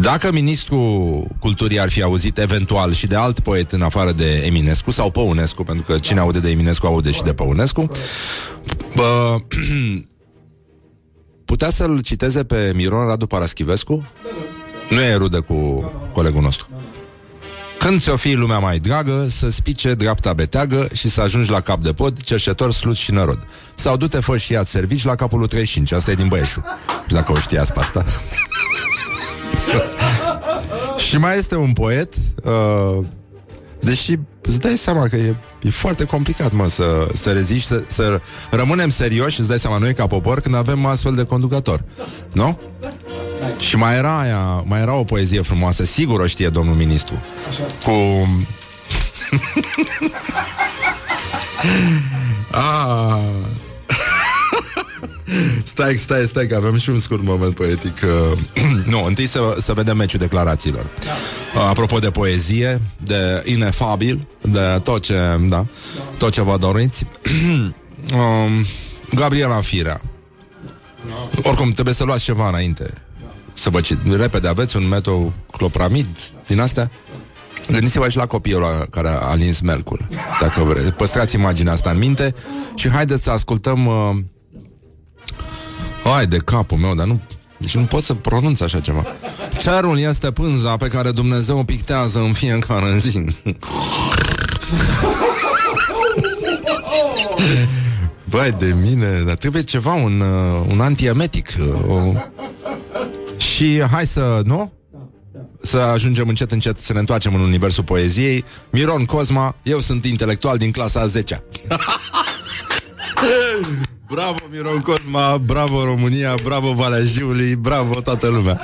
Dacă ministrul culturii ar fi auzit eventual și de alt poet în afară de Eminescu sau Păunescu, pentru că cine aude de Eminescu aude și de Păunescu, bă, putea să-l citeze pe Miron Radu Paraschivescu? Nu e rudă cu colegul nostru. Când ți-o fi lumea mai dragă, să spice dreapta beteagă și să ajungi la cap de pod, cerșetor, slut și nărod. Sau du-te, fă și ia servici la capul 35, asta e din Băieșu. Dacă o știați pe asta. și mai este un poet, uh, deși îți dai seama că e, e foarte complicat, mă, să, să reziști, să, să rămânem serioși, îți dai seama, noi ca popor, când avem astfel de conducător. Nu? Și mai era aia, mai era o poezie frumoasă, sigur o știe domnul ministru. Așa. Cu... ah. Stai, stai, stai, că avem și un scurt moment poetic. nu, întâi să, să vedem meciul declarațiilor. Da, uh, apropo de poezie, de inefabil, de tot ce, da, da. tot ce vă doriți. um, Gabriela Firea. No. Oricum, trebuie să luați ceva înainte. Să vă cit, repede, aveți un metoclopramid din astea? Gândiți-vă și la copilul ăla care a lins melcul, dacă vreți. Păstrați imaginea asta în minte și haideți să ascultăm... Uh... Hai de capul meu, dar nu... Deci nu pot să pronunț așa ceva. Cerul este pânza pe care Dumnezeu o pictează în fiecare zi. Băi, de mine, dar trebuie ceva, un, uh, un antiemetic, uh, o... Și hai să, nu? Să ajungem încet, încet să ne întoarcem în universul poeziei. Miron Cosma, eu sunt intelectual din clasa a 10 Bravo Miron Cosma, bravo România, bravo Valea Jiului, bravo toată lumea.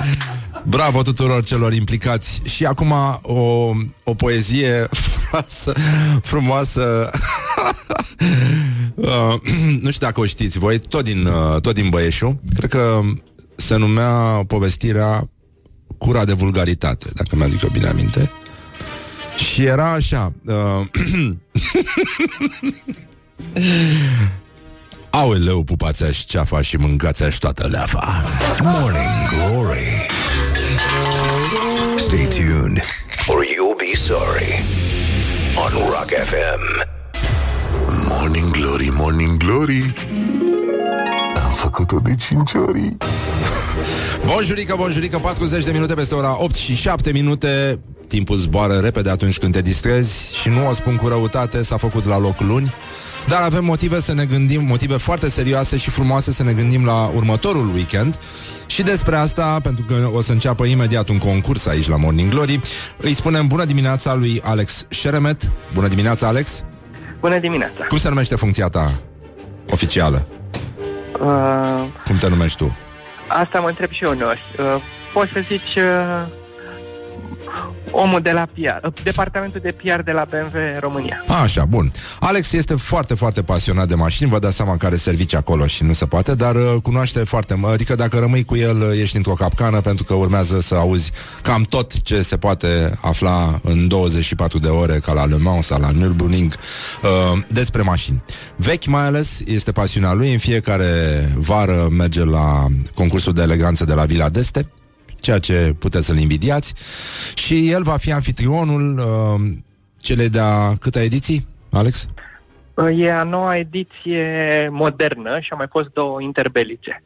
Bravo tuturor celor implicați Și acum o, o poezie frumoasă, frumoasă. uh, Nu știu dacă o știți voi Tot din, uh, tot din Băieșu Cred că se numea povestirea Cura de vulgaritate Dacă mi-aduc eu bine aminte Și era așa uh, Aoleu, pupați-aș ceafa și mâncați-aș toată leafa. Morning Glory. Stay tuned or you'll be sorry. On Rock FM. Morning Glory, Morning Glory. Am făcut-o de 5 ori. Bonjurică, bonjurică, 40 de minute peste ora 8 și 7 minute. Timpul zboară repede atunci când te distrezi Și nu o spun cu răutate, s-a făcut la loc luni dar avem motive să ne gândim, motive foarte serioase și frumoase să ne gândim la următorul weekend. Și despre asta, pentru că o să înceapă imediat un concurs aici la Morning Glory, îi spunem bună dimineața lui Alex Șeremet. Bună dimineața, Alex! Bună dimineața! Cum se numește funcția ta oficială? Uh, Cum te numești tu? asta mă întreb și eu uneori. Uh, poți să zici uh, omul de la PR, uh, departamentul de PR de la BMW România. A, așa, bun. Alex este foarte, foarte pasionat de mașini, vă dați seama care servici acolo și nu se poate, dar uh, cunoaște foarte, adică dacă rămâi cu el, uh, ești într-o capcană pentru că urmează să auzi cam tot ce se poate afla în 24 de ore, ca la Le Mans sau la Nürburgring, uh, despre mașini. Vechi mai ales, este pasiunea lui, în fiecare vară merge la concursul de eleganță de la Vila d'Este, ceea ce puteți să-l invidiați și el va fi anfitrionul uh, celei de-a câte ediții, Alex? Uh, E a noua ediție modernă și au mai fost două interbelice.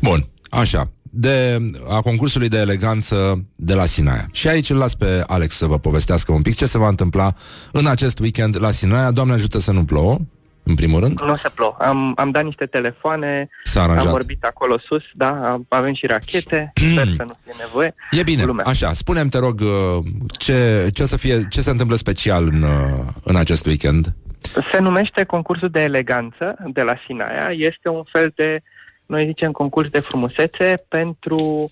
Bun, așa, de, a concursului de eleganță de la Sinaia. Și aici îl las pe Alex să vă povestească un pic ce se va întâmpla în acest weekend la Sinaia. Doamne ajută să nu plouă, în primul rând. Nu o să plouă. Am, am dat niște telefoane, S-a aranjat. am vorbit acolo sus, da, am- avem și rachete, sper să nu fie nevoie. E bine, Glumesc. așa, spune-mi, te rog, uh, ce, ce, o să fie, ce se întâmplă special în, uh, în acest weekend? Se numește concursul de eleganță de la Sinaia. Este un fel de, noi zicem, concurs de frumusețe pentru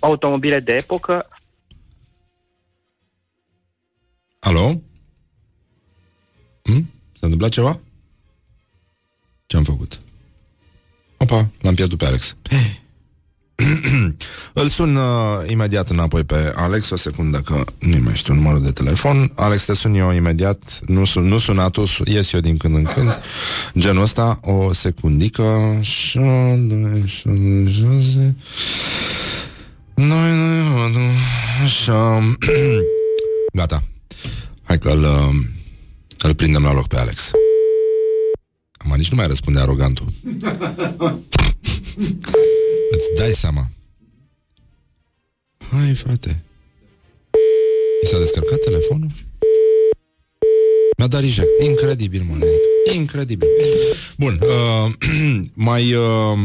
automobile de epocă. Alo? Hm? S-a întâmplat ceva? Ce-am făcut? Opa, l-am pierdut pe Alex. Îl sun uh, imediat înapoi pe Alex, o secundă că nu mai știu numărul de telefon. Alex, te sun eu imediat, nu, sun, nu suna tu, su- ies eu din când în când. Genul ăsta, o secundică. Șa, doi, șa, doi, șase. Noi, noi, noi, așa. Gata. Hai că îl, uh, îl prindem la loc pe Alex. Acum nici nu mai răspunde arogantul. Îți dai seama. Hai, frate. I s-a descărcat telefonul? Mi-a dat reject. Incredibil, mă, nenic. Incredibil. Bun. Uh, mai... Uh,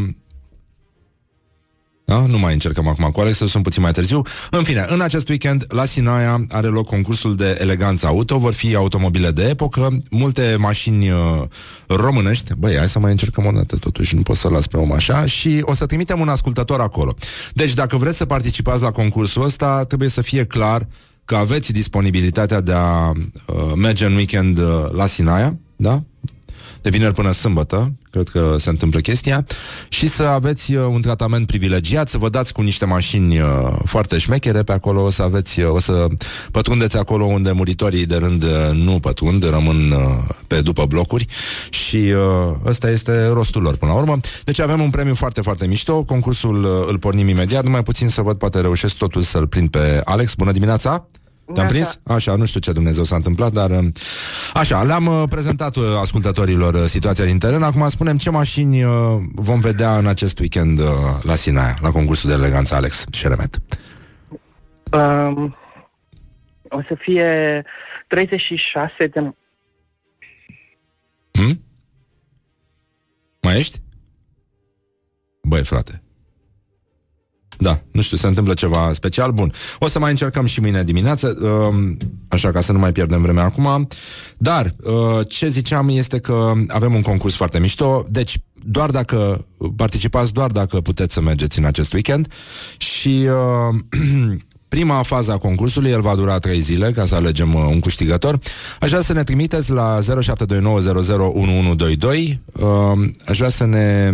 da? Nu mai încercăm acum cu Alex, să sunt puțin mai târziu. În fine, în acest weekend, la Sinaia are loc concursul de eleganță auto, vor fi automobile de epocă, multe mașini uh, românești. Băi, hai să mai încercăm o dată, totuși, nu pot să las pe om așa, și o să trimitem un ascultător acolo. Deci, dacă vreți să participați la concursul ăsta, trebuie să fie clar că aveți disponibilitatea de a uh, merge în weekend uh, la Sinaia, da? De vineri până sâmbătă, cred că se întâmplă chestia, și să aveți uh, un tratament privilegiat, să vă dați cu niște mașini uh, foarte șmechere pe acolo, o să aveți, uh, o să pătrundeți acolo unde muritorii de rând uh, nu pătrund, rămân uh, pe după blocuri și uh, ăsta este rostul lor până la urmă. Deci avem un premiu foarte, foarte mișto, concursul uh, îl pornim imediat, numai puțin să văd, poate reușesc totul să-l prind pe Alex. Bună dimineața! Te-am Neața. prins? Așa, nu știu ce Dumnezeu s-a întâmplat, dar... uh, Așa, le-am uh, prezentat uh, ascultătorilor uh, situația din teren. Acum spunem ce mașini uh, vom vedea în acest weekend uh, la Sinaia, la concursul de eleganță Alex Șeremet. Um, o să fie 36 de... Hm? Mai ești? Băi, frate. Da, nu știu, se întâmplă ceva special. Bun, o să mai încercăm și mâine dimineață, um, așa ca să nu mai pierdem vremea acum. Dar, uh, ce ziceam este că avem un concurs foarte mișto, deci doar dacă participați doar dacă puteți să mergeți în acest weekend și uh, prima fază a concursului, el va dura 3 zile ca să alegem uh, un câștigător. Aș vrea să ne trimiteți la 0729001122. Uh, aș vrea să ne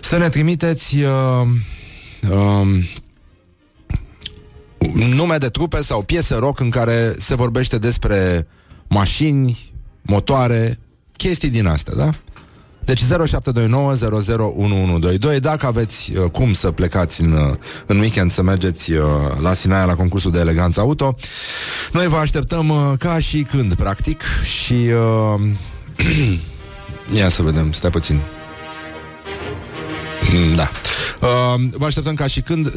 să ne trimiteți uh, uh, nume de trupe sau piese rock în care se vorbește despre mașini, motoare, chestii din astea, da? Deci 0729 Dacă aveți uh, cum să plecați în, uh, în weekend Să mergeți uh, la Sinaia La concursul de eleganță auto Noi vă așteptăm uh, ca și când Practic Și uh, Ia să vedem, stai puțin Mm, Da. Uh, vă așteptăm ca și când 0729001122.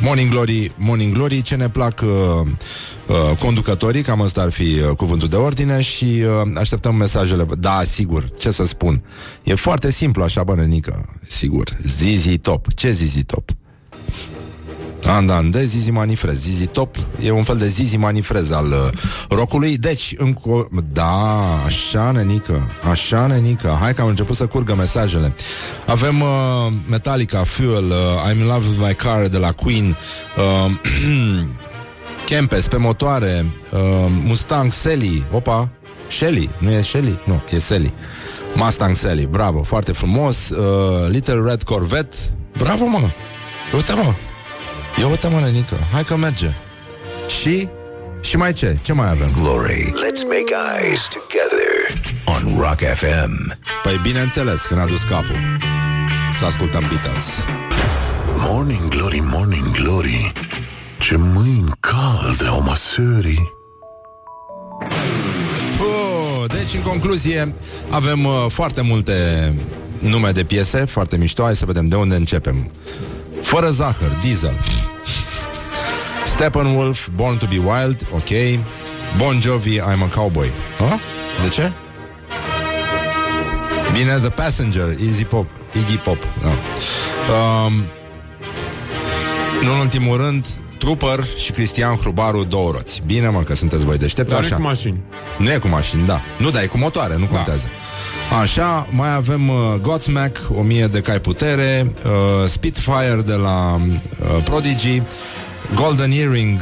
Morning Glory, Morning Glory, ce ne plac uh, uh, conducătorii, cam ăsta ar fi uh, cuvântul de ordine și uh, așteptăm mesajele. Da, sigur, ce să spun. E foarte simplu așa, bă, nenică, sigur. Zizi top. Ce Zizi top? Andan de Zizi Manifrez Zizi Top. E un fel de Zizi Manifrez al uh, rockului. Deci, înco... da, așa nenică Așa nenică. Hai că am început să curgă mesajele. Avem uh, Metallica, Fuel uh, I'm in love with my car de la Queen uh, Kempes pe motoare uh, Mustang Sally. Opa, Shelly, nu e Shelly? Nu, e Sally. Mustang Sally, bravo, foarte frumos. Uh, Little Red Corvette Bravo, mă. Uite, mă Ia uite mă, nenică, hai că merge. Și, și mai ce? Ce mai avem? Glory. Let's make eyes together on Rock FM. Păi bineînțeles, când a dus capul. Să ascultăm Beatles. Morning Glory, Morning Glory. Ce mâini calde au măsării. Oh, Deci, în concluzie, avem uh, foarte multe nume de piese Foarte mișto, hai să vedem de unde începem Fără zahăr, Diesel Steppenwolf, Born to be Wild, ok Bon Jovi, I'm a Cowboy ha? De ce? Bine, The Passenger, Easy Pop, Iggy Pop da. um, Nu în ultimul rând Trooper și Cristian Hrubaru două roți Bine mă că sunteți voi deștepți Dar așa. e cu mașini. Nu e cu mașini, da Nu, dar e cu motoare, nu contează Așa, mai avem uh, Godsmack, 1000 de cai putere uh, Spitfire de la uh, Prodigy Golden Earring,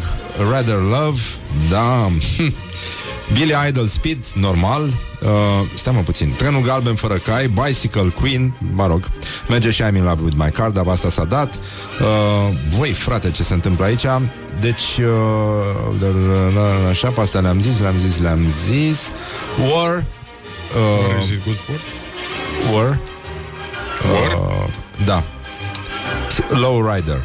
Rather Love Da Billy Idol Speed, normal uh, Stai mă puțin Trenul galben fără cai, Bicycle Queen Mă rog, merge și I'm in love with my car Dar asta s-a dat. Uh, Voi, frate, ce se întâmplă aici? Deci uh, dar, uh, Așa, pe astea le-am zis, le-am zis, le-am zis. War What uh, is it good for? War uh, Da Low Rider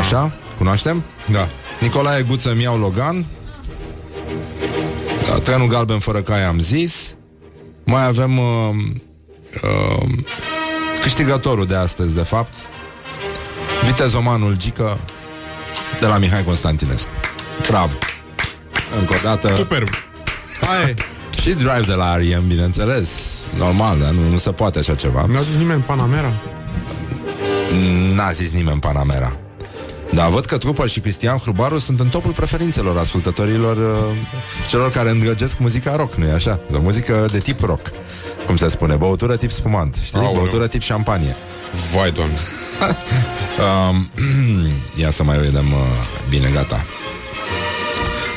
Așa? Cunoaștem? Da. Nicolae Guță îmi iau Logan da, Trenul galben fără cai am zis Mai avem uh, uh, Câștigătorul de astăzi de fapt Vitezomanul Gică De la Mihai Constantinescu Bravo Încă o dată Superb. Hai. Și Drive de la R.E.M. bineînțeles Normal, dar nu, nu se poate așa ceva Nu a zis nimeni Panamera? N-a zis nimeni Panamera Da, văd că Trupă și Cristian Hrubaru sunt în topul preferințelor ascultătorilor uh, celor care îndrăgesc muzica rock, nu-i așa? O muzică de tip rock, cum se spune, băutură tip spumant, știi? Aoleu. Băutură tip șampanie. Vai, doamne. Um, ia să mai vedem uh, bine, gata.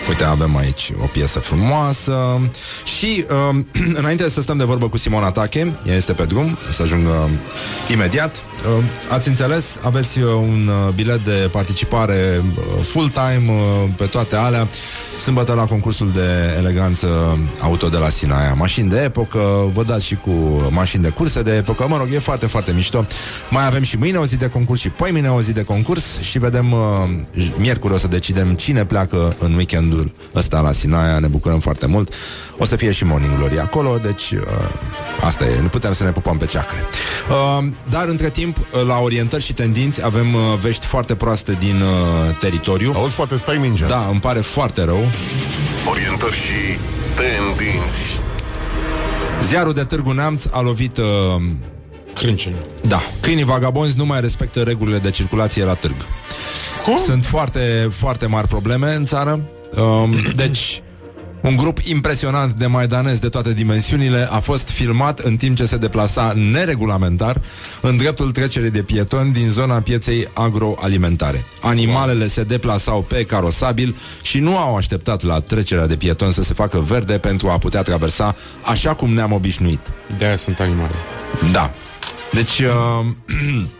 Uite, avem aici o piesă frumoasă. Și um, înainte să stăm de vorbă cu Simona Tache Ea este pe drum, o să ajungă um, imediat. Uh, Ați înțeles, aveți uh, un uh, bilet de participare uh, full-time uh, pe toate alea. Sâmbătă la concursul de eleganță auto de la Sinaia Mașini de epocă, vă dați și cu mașini de curse de epocă. Mă rog, e foarte, foarte mișto. Mai avem și mâine o zi de concurs și poi mâine o zi de concurs Și vedem, uh, miercuri o să decidem cine pleacă în weekendul ăsta la Sinaia Ne bucurăm foarte mult. O să fie și Morning Glory acolo Deci uh, asta e, nu putem să ne pupăm pe ceacre. Uh, Dar între timp, uh, la orientări și tendinți Avem uh, vești foarte proaste din uh, teritoriu. Auzi, poate stai mingea. Da, îmi pare foarte rău. Orientări și tendinți. Ziarul de Târgu Neamț a lovit uh, Crâncen. Da, câinii vagabonzi nu mai respectă regulile de circulație la târg. Cum? Sunt foarte, foarte mari probleme în țară um, Deci Un grup impresionant de maidanezi de toate dimensiunile a fost filmat în timp ce se deplasa neregulamentar în dreptul trecerii de pietoni din zona pieței agroalimentare. Animalele se deplasau pe carosabil și nu au așteptat la trecerea de pietoni să se facă verde pentru a putea traversa așa cum ne-am obișnuit. De-aia sunt animale. Da. Deci, uh,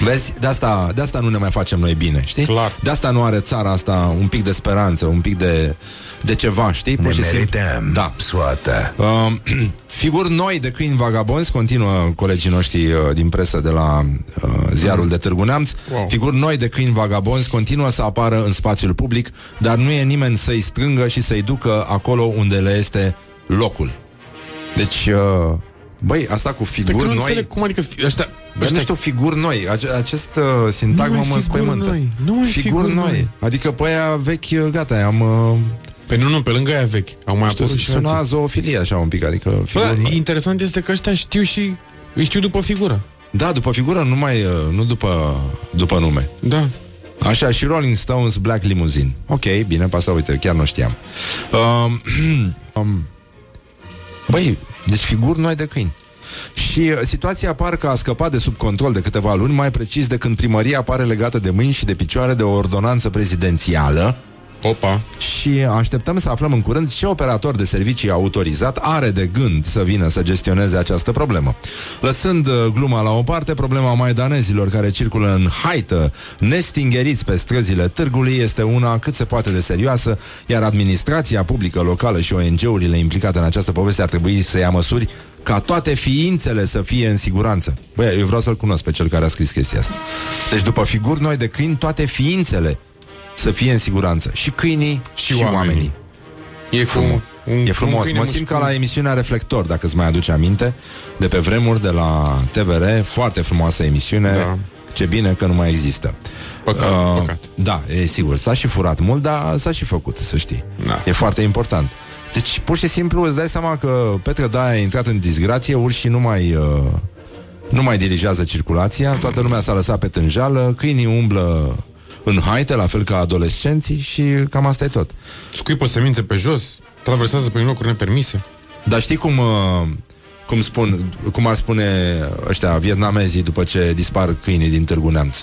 vezi, de asta, de asta nu ne mai facem noi bine, știi? Clar. De asta nu are țara asta un pic de speranță, un pic de, de ceva, știi? Ne Pur și simplu. merităm Da. soată. Uh, figuri noi de câini vagabonzi Continuă colegii noștri uh, din presă De la uh, ziarul de Târgu Neamț Wow. Figuri noi de câini vagabonzi Continuă să apară în spațiul public Dar nu e nimeni să-i strângă și să-i ducă Acolo unde le este locul Deci uh, Băi, asta cu Dar că figuri nu noi înțeleg cum adică fi- ăștia, Bă, nu ăștia știu, figuri noi Ace- Acest uh, sintagmă Numai mă figuri înspăimântă noi. Numai Figuri figuri noi noi. Adică pe aia vechi, uh, gata, am uh, Pe nu, nu, pe lângă aia vechi. Au mai știu, apărut și Suna alții. zoofilie așa un pic Adică Bă, figuri noi interesant este că ăștia știu și îi știu după figură. Da, după figură, nu mai, uh, nu după, după nume. Da. Așa, și Rolling Stones Black Limousine. Ok, bine, pe asta, uite, chiar nu știam. Um, um, băi, deci figuri noi de câini. Și uh, situația parcă a scăpat de sub control de câteva luni, mai precis de când primăria pare legată de mâini și de picioare de o ordonanță prezidențială Opa. și așteptăm să aflăm în curând ce operator de servicii autorizat are de gând să vină să gestioneze această problemă. Lăsând uh, gluma la o parte, problema maidanezilor care circulă în haită, nestingeriți pe străzile târgului, este una cât se poate de serioasă, iar administrația publică locală și ONG-urile implicate în această poveste ar trebui să ia măsuri ca toate ființele să fie în siguranță. Băi, eu vreau să-l cunosc pe cel care a scris chestia asta. Deci după figuri noi de câini, toate ființele să fie în siguranță. Și câinii și, și oamenii. oamenii. E frumos. Un, E frumos. câine Mă simt mușcat. ca la emisiunea Reflector, dacă îți mai aduce aminte, de pe vremuri de la TVR, foarte frumoasă emisiune. Da. Ce bine că nu mai există. Păcat, păcat. Da, e sigur, s-a și furat mult, dar s-a și făcut, să știi. Da. E foarte important. Deci, pur și simplu, îți dai seama că Petre Daia a intrat în disgrație, urșii nu mai... Uh, nu mai dirigează circulația, toată lumea s-a lăsat pe tânjală, câinii umblă în haite, la fel ca adolescenții și cam asta e tot. Scuipă semințe pe jos, traversează prin locuri nepermise. Dar știi cum, uh, cum, spun, cum ar spune ăștia vietnamezii după ce dispar câinii din Târgu Neamț?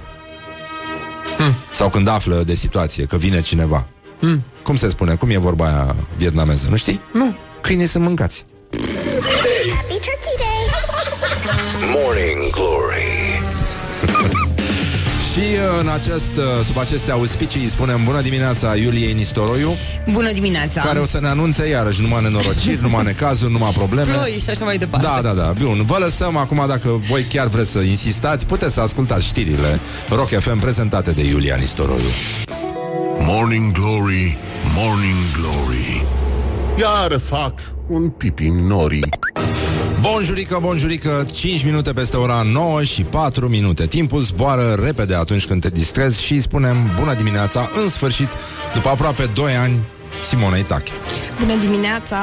Hmm. Sau când află de situație, că vine cineva. Hmm. Cum se spune? Cum e vorba aia vietnameză? Nu știi? Nu. Câinii sunt mâncați. Morning Glory. Și uh, în acest, uh, sub aceste auspicii îi spunem bună dimineața Iuliei Nistoroiu, Bună dimineața! care o să ne anunțe iarăși numai nenorociri, numai necazuri, numai probleme. Ploi și așa mai departe. Da, da, da, bun. Vă lăsăm acum dacă voi chiar vreți să insistați, puteți să ascultați știrile Rock FM prezentate de Iulia Nistoroiu. Morning Glory, Morning Glory Iar fac un pipi în norii Bonjurică, bonjurică, 5 minute peste ora 9 și 4 minute. Timpul zboară repede atunci când te distrezi și îi spunem bună dimineața, în sfârșit, după aproape 2 ani, Simona Itache. Bună dimineața!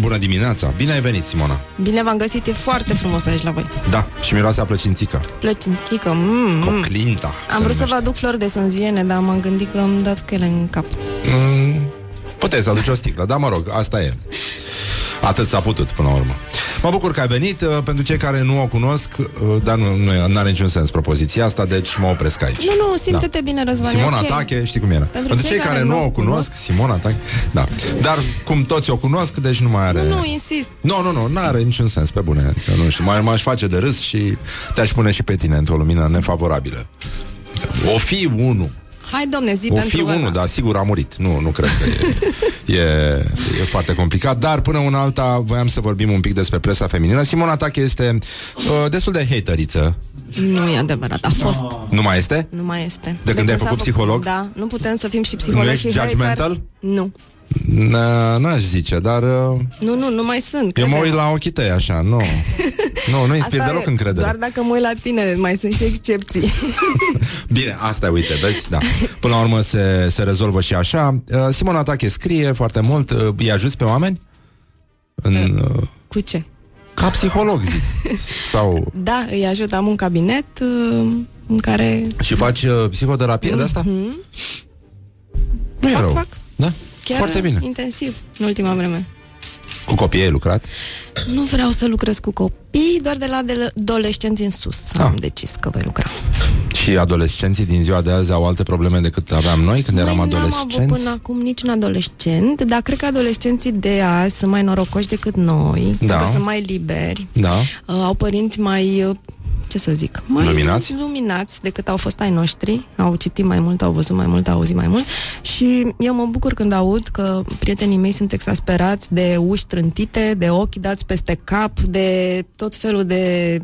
Bună dimineața, bine ai venit, Simona. Bine v-am găsit, e foarte frumos aici la voi. Da, și miroase a plăcințică. Plăcințică, mm, mm. Coclinta. Am se vrut să vă numește. aduc flori de sânziene, dar m-am gândit că îmi dați ele în cap. Mm, puteți să aduci o sticlă, dar mă rog, asta e. Atât s-a putut până la urmă. Mă bucur că ai venit. uh, Pentru cei care nu o cunosc, uh, dar nu, nu are niciun sens propoziția asta, deci mă opresc aici. Nu, nu, simte-te bine, Răzvan, e Simona ok. Tache, știi cum era. Pentru, cei, care, nu o cunosc, Simona Tache, da. Dar cum toți o cunosc, deci nu mai are... Nu, nu, insist. Nu, nu, nu, nu are niciun sens, pe bune. Adică, nu știu, mai m-aș face de râs și te-aș pune și pe tine într-o lumină nefavorabilă. O fi unul. Hai, domne, zi O pentru fi ăla. unul, dar sigur a murit. Nu, nu cred că e, e, e foarte complicat. Dar până una alta voiam să vorbim un pic despre presa feminină. Simona Tache este uh, destul de hateriță. Nu e adevărat, a fost. Nu mai este? Nu mai este. De când ai s-a făcut psiholog? Da, nu putem să fim și psihologi ești și hater. judgmental? Nu. N- N-aș zice, dar uh, Nu, nu, nu mai sunt. eu mă crede-mă. uit la ochii tăi așa, nu. nu, nu inspir Asta deloc e încredere. Doar dacă mă uit la tine, mai sunt și excepții. Bine, asta e, uite, vezi, da. Până la urmă se, se rezolvă și așa. Uh, Simona Tache scrie foarte mult. Uh, îi ajuți pe oameni? În, uh, Cu ce? ca psiholog, zic. Sau... Da, îi ajut, am un cabinet uh, în care... Și faci uh, psihoterapie de asta? Mhm. Nu e Fac, rău. fac. Da? Chiar Foarte bine. intensiv în ultima vreme. Cu copiii ai lucrat? Nu vreau să lucrez cu copii, doar de la de- adolescenți în sus. Ah. Am decis că voi lucra. Și adolescenții din ziua de azi au alte probleme decât aveam noi când eram Măi, n-am avut adolescenți? până acum niciun adolescent, dar cred că adolescenții de azi sunt mai norocoși decât noi, Da. că sunt mai liberi, Da. uh, au părinți mai, uh, ce să zic, mai Luminați? luminați decât au fost ai noștri, au citit mai mult, au văzut mai mult, au auzit mai mult și eu mă bucur când aud că prietenii mei sunt exasperați de uși trântite, de ochi dați peste cap, de tot felul de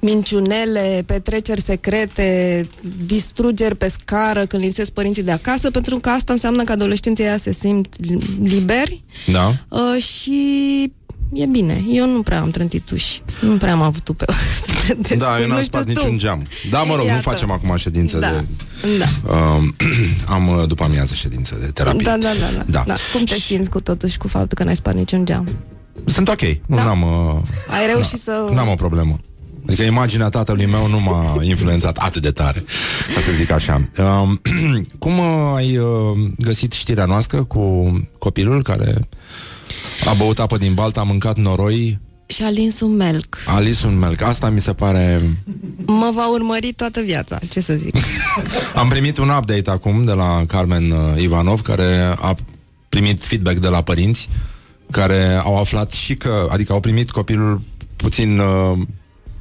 minciunele, petreceri secrete, distrugeri pe scară când lipsesc părinții de acasă, pentru că asta înseamnă că adolescenții ăia se simt liberi Da. uh, și e bine. Eu nu prea am trântit uși. Nu prea am avut tupeu să trântesc. Da, eu nu n-am știu spart tu. niciun geam. Da, mă rog, nu Iată. facem acum ședințe Da. de... Da. Uh, am uh, după amiază ședință de terapie. Da, da, da, da, Da. da. Cum te simți cu totuși cu faptul că n-ai spart niciun geam? Sunt ok. Nu Da. am uh, Ai reușit să... N-am o problemă. Adică imaginea tatălui meu nu m-a influențat atât de tare, ca să zic așa. Um, cum uh, ai uh, găsit știrea noastră cu copilul care a băut apă din baltă, a mâncat noroi, Și a lins un melc. a lis un melc? Asta mi se pare... Mă va urmări toată viața, ce să zic. Am primit un update acum de la Carmen uh, Ivanov, care a primit feedback de la părinți, care au aflat și că, adică au primit copilul puțin, uh,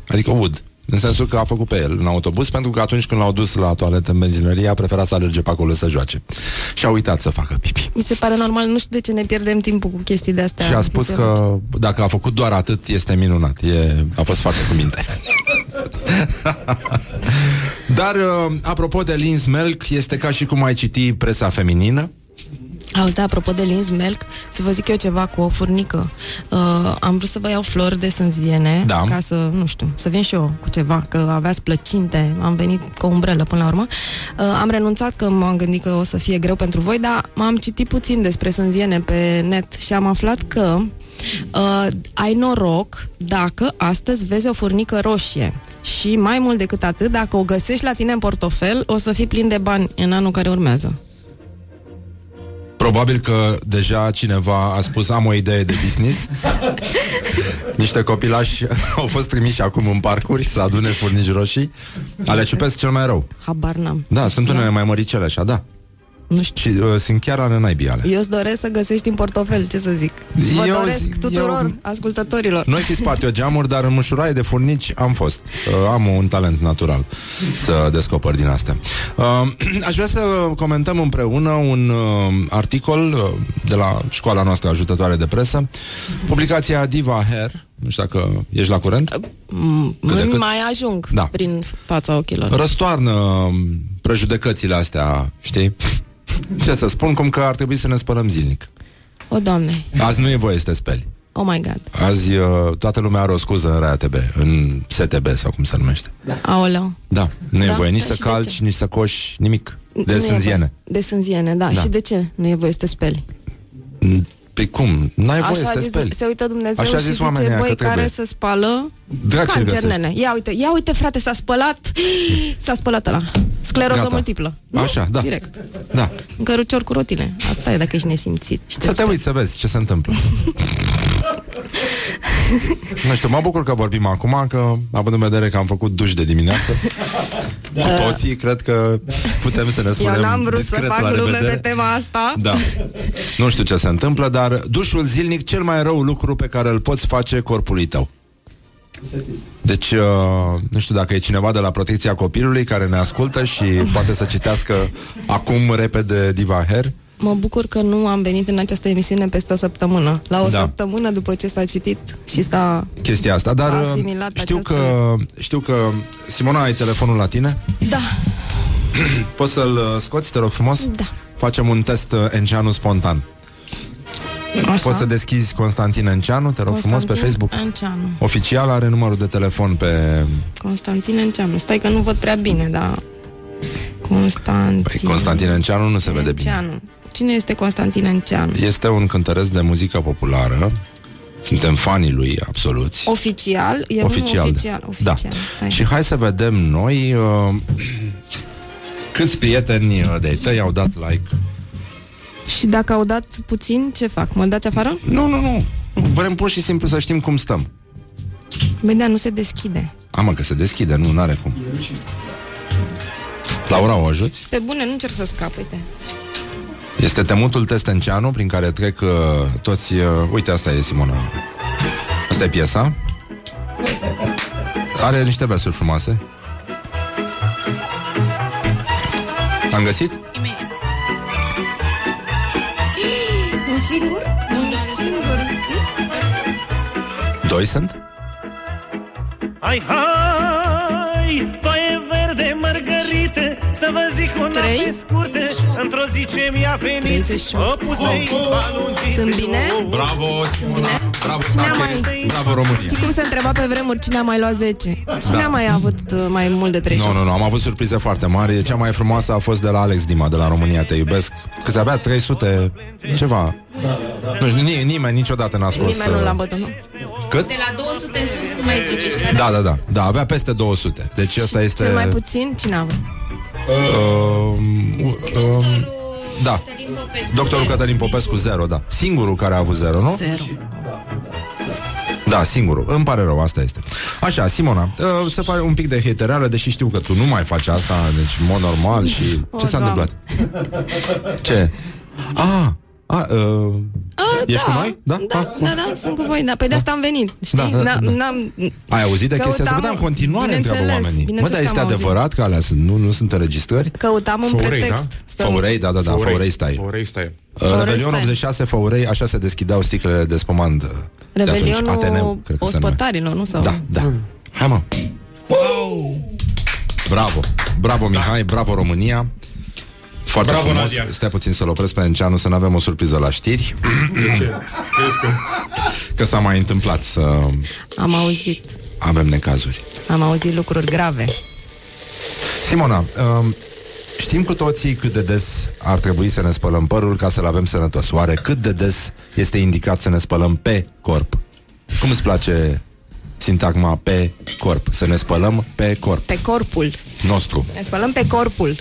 adică ud, în sensul că a făcut pe el în autobuz, pentru că atunci când l-au dus la toaletă în benzinărie, a preferat să alerge pe acolo să joace. Și a uitat să facă pipi. Mi se pare normal, nu știu de ce ne pierdem timpul cu chestii de astea. și a spus că dacă a făcut doar atât, este minunat. E, a fost foarte cu minte. Dar, uh, apropo de Lins Melk, este ca și cum ai citi presa feminină. Auzi, da, apropo de lins melc, să vă zic eu ceva cu o furnică. Uh, am vrut să vă iau flori de sânziene, Da. ca să, nu știu, să vin și eu cu ceva, că aveați plăcinte, am venit cu o umbrelă până la urmă. Uh, am renunțat că m-am gândit că o să fie greu pentru voi, dar m-am citit puțin despre sânziene pe net și am aflat că uh, ai noroc dacă astăzi vezi o furnică roșie. Și mai mult decât atât, dacă o găsești la tine în portofel, o să fii plin de bani în anul care urmează. Probabil că deja cineva a spus am o idee de business. Niște copilași au fost trimiși acum în parcuri să adune furnici roșii. Ale ciupesc cel mai rău. Habar n-am. Da, sunt unele mai măricele așa, da. Nu știu. Și uh, sunt chiar ale naibii ale. Eu îți doresc să găsești în portofel, ce să zic. Vă Eu doresc zic- tuturor eu- ascultătorilor. Noi fi spart eu geamuri, dar în mușuraie de furnici am fost. Uh, am un talent natural să descoper din astea. Uh, aș vrea să comentăm împreună un uh, articol uh, de la școala noastră ajutătoare de presă, publicația Diva Hair. Nu știu dacă ești la curent. Mm, Cât de cât. mai ajung Da. prin fața ochilor. Răstoarnă um, prejudecățile astea, știi? Ce să spun, cum că ar trebui să ne spălăm zilnic. O, Doamne, Azi nu e voie să te speli. oh my God. Azi uh, toată lumea are o scuză în RATB, în STB sau cum se numește. Aoleu. Da, nu e Da? voie nici Da, să și de calci, ce? nici să coși, nimic. De Nu e sânziene. voie. De sânziene, da. Da. Și de ce nu e voie să te speli? Pe cum? N-ai voie să Așa te zis, speli. se uită Dumnezeu Așa și zis zice, oamenii ăia băi, că care trebuie. se spală Drag ce-l cancer, găsești. nene. Ia uite, ia uite, frate, s-a spălat, s-a spălat ăla. Scleroză Gata. multiplă. Nu? Așa, da. Direct. Da. În cărucior cu rotile. Asta e dacă ești nesimțit. Și Să te uiți să vezi ce se întâmplă. nu știu, mă bucur că vorbim acum, că având în vedere că am făcut duș de dimineață, cu toții, cred că putem să ne spunem Eu n-am vrut să discret fac la lume revedere. pe tema asta. Da. Nu știu ce se întâmplă, dar dușul zilnic cel mai rău lucru pe care îl poți face corpului tău. Deci, uh, nu știu dacă e cineva de la protecția copilului care ne ascultă și poate să citească acum repede Diva Hair. Mă bucur că nu am venit în această emisiune peste o săptămână. La o Da. săptămână după ce s-a citit și s-a... chestia asta, dar A uh, asimilat știu această- că știu că Simona ai telefonul la tine? Da, Poți să-l uh, scoți, te rog frumos? da. Facem un test uh, Enceanu spontan. Așa. Poți să deschizi Constantin Enceanu, te rog frumos, pe Facebook. Enceanu. Oficial are numărul de telefon pe... Constantin Enceanu. Stai că nu văd prea bine, dar... Constantin... Păi Constantin Enceanu nu se vede bine. Enceanu. Cine este Constantin Enceanu? Este un cântăresc de muzică populară. Suntem fanii lui, absolut. Oficial? E oficial. unul oficial. Da. oficial. Stai. Și hai să vedem noi uh, câți prieteni uh, de tăi au dat like Și dacă au dat puțin, ce fac? Mă dați afară? Nu, nu, nu. Vrem pur și simplu să știm cum stăm. Băi, da, nu se deschide. Amă că se deschide, nu, n-are cum. Laura, o ajuți? Pe bune, nu încerc să scap, uite. Este temutul Testenceanu prin care trec uh, toți... Uh, uite, asta e Simona. Asta e piesa. Are niște versuri frumoase. Am găsit? Un singur? Un singur? Doi sunt? Hai, hai, vă zic una Trei? pe scurtă Într-o zi ce mi-a venit 38. O pusei balungit Sunt bine? Bravo, Simona! Bravo, Cine a Stache! mai- Bravo, România! Știi cum se întreba pe vremuri cine a mai luat 10? Cine Da. a mai avut uh, mai mult de 30? Nu, nu, nu, am avut surprize foarte mari Cea mai frumoasă a fost de la Alex Dima De la România Te iubesc Câți avea 300 ceva Nu știu, ni- nimeni niciodată n-a scos Nimeni nu l-a uh, bătut, nu? Cât? De la 200 în sus, cum mai zice? Și la Da, da, da, da, avea peste 200 Deci asta este Cel mai puțin, cine a avut? Uh, uh, Da, doctorul Cătălin Popescu zero, da Singurul care a avut zero, nu? Zero. Da, singurul. Îmi pare rău, asta este. Așa, Simona, uh, să faci un pic de hatereală, deși știu că tu nu mai faci asta, deci în mod normal și... O, Ce s-a Doamne. întâmplat? Ce? Ah, a, uh, A, Ești da, cu noi? Da? Da, Ah, da, da, sunt cu voi, da, pe de asta am venit, știi? Da, da, N-am- da. n-am- ai auzit de chestia asta? Căutam- Bă, da, în continuare întreabă bineînțeles, oamenii. Mă, bineînțeles dar este că am auzit. adevărat că alea sunt, nu, nu sunt înregistrări? Căutam un Făurei, pretext da? să... Făurei, da, da, da, Făurei stai. Făurei stai. Uh, Revelion stai. 86, Făurei, așa se deschideau sticlele de spumant uh, de atunci. Revelionul Ateneu, cred că se numea. ospătarilor, nu? Sau... Da, da. Hai mă. Bravo. Bravo Mihai, bravo România. Foarte Bravo, frumos. Nadia. Stai puțin să-l opresc pe Enceanu Să nu avem o surpriză la știri De ce? Crezi că... Că s-a mai întâmplat să Am auzit, avem necazuri am auzit lucruri grave. Simona, um, știm cu toții cât de des ar trebui să ne spălăm părul ca să-l avem sănătos. Oare cât de des este indicat să ne spălăm pe corp? Cum îți place sintagma pe corp? Să ne spălăm pe corp Pe corpul. nostru. Ne spălăm pe corpul.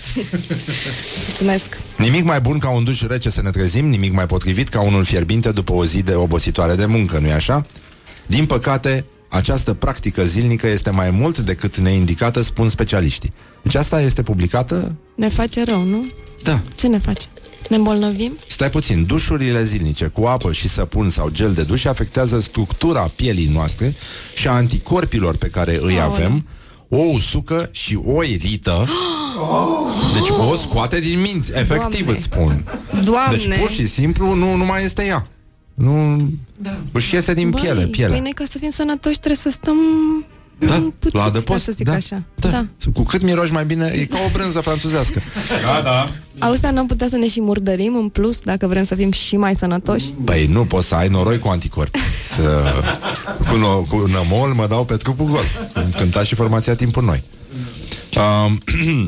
Mulțumesc. Nimic mai bun ca un duș rece să ne trezim, nimic mai potrivit ca unul fierbinte după o zi de obositoare de muncă, nu-i așa? Din păcate, această practică zilnică este mai mult decât neindicată, spun specialiștii. Deci asta este publicată? Ne face rău, nu? Da. Ce ne face? Ne îmbolnăvim? Stai puțin, dușurile zilnice cu apă și săpun sau gel de duș afectează structura pielii noastre și a anticorpilor pe care îi avem, o usucă și o irită. Deci o scoate din minți, efectiv Doamne. îți spun. Doamne! Deci pur și simplu nu, nu mai este ea. Nu da. își iese din Băi, piele, piele. Păi noi ca să fim sănătoși trebuie să stăm da, mm, puțin, la ca adăpost. să zic da, așa. Da. Da. Cu cât miroși mai bine, e ca o brânză franțuzească. Da, da. Auzi, dar n-am putea să ne și murdărim în plus dacă vrem să fim și mai sănătoși? Păi nu poți să ai noroi cu anticorpi. Să... Cu, no, cu nămol mă dau pe trupul gol. Cum Cânta și formația timpul noi. Um,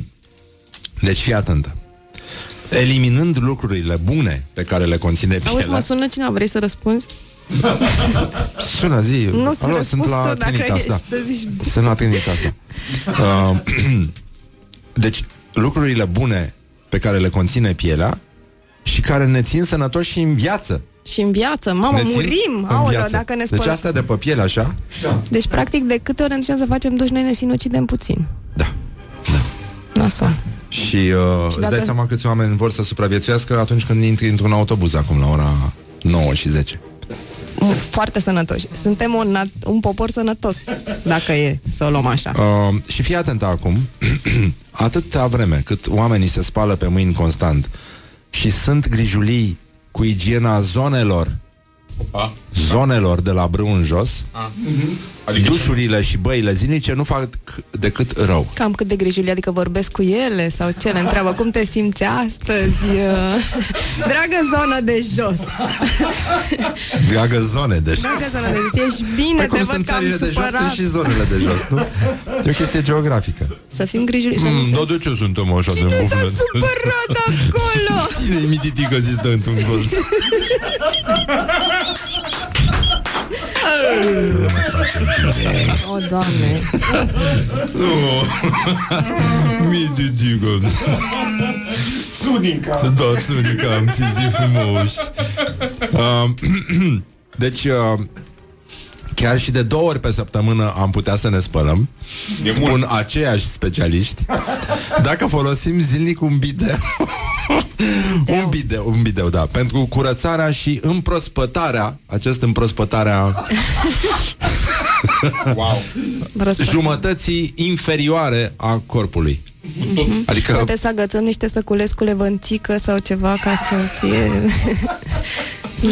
deci fii atentă. Eliminând lucrurile bune pe care le conține Auzi, mă pielea sună cineva, vrei să răspunzi? Sună zi Nu să Alo, răspunzi sunt la tu dacă Trinitas, ești da. să zici... Sunt la Trinitas, da. Uh, Deci lucrurile bune Pe care le conține pielea Și care ne țin sănătoși și în viață Și în viață, mamă, ne țin murim, în aoleu, viață. dacă ne Deci spălăm. astea de pe piele, așa Deci, practic, de câte ori încercăm să facem duș, noi ne sinucidem puțin. Da. Nasol. Și, uh, îți dacă- dai seama câți oameni vor să supraviețuiască Atunci când intri într-un autobuz Acum la ora 9 și 10 M- Foarte sănătoși. Suntem un, nat- un popor sănătos, dacă e să o luăm așa. Uh, și fii atent acum Atâta vreme cât oamenii se spală pe mâini constant Și sunt grijulii cu igiena zonelor Opa. Zonelor de la brâu în jos A. Adică Dușurile și băile zilnice nu fac decât rău Cam cât de grijuli, adică vorbesc cu ele sau ce? Le întreabă cum te simți astăzi? uh, Dragă zonă de jos. Dragă zone de jos Dragă zonă de jos. Ești bine, Păi te cum văd sunt că am țările de jos, sunt supărat. și zonele de jos, nu? E o chestie geografică Să fim grijuli. Să nu mm, se... Dar de ce suntem așa de Cine s-a bufnet? supărat acolo? Cine e mititică zis de într-un gol? O, Doamne. Mititică Sunica. Da, Sunica, am simțit frumos. Uh, deci, uh, chiar și de două ori pe săptămână am putea să ne spălăm. E Spun mult. aceiași specialiști. Dacă folosim zilnic un bideu. un bideu, un bideu, da, pentru curățarea și împrospătarea, acest împrospătarea Wow. Răspund. jumătății inferioare a corpului. Adică Poate să agățăm niște săculesc cu levănțică sau ceva ca să fie...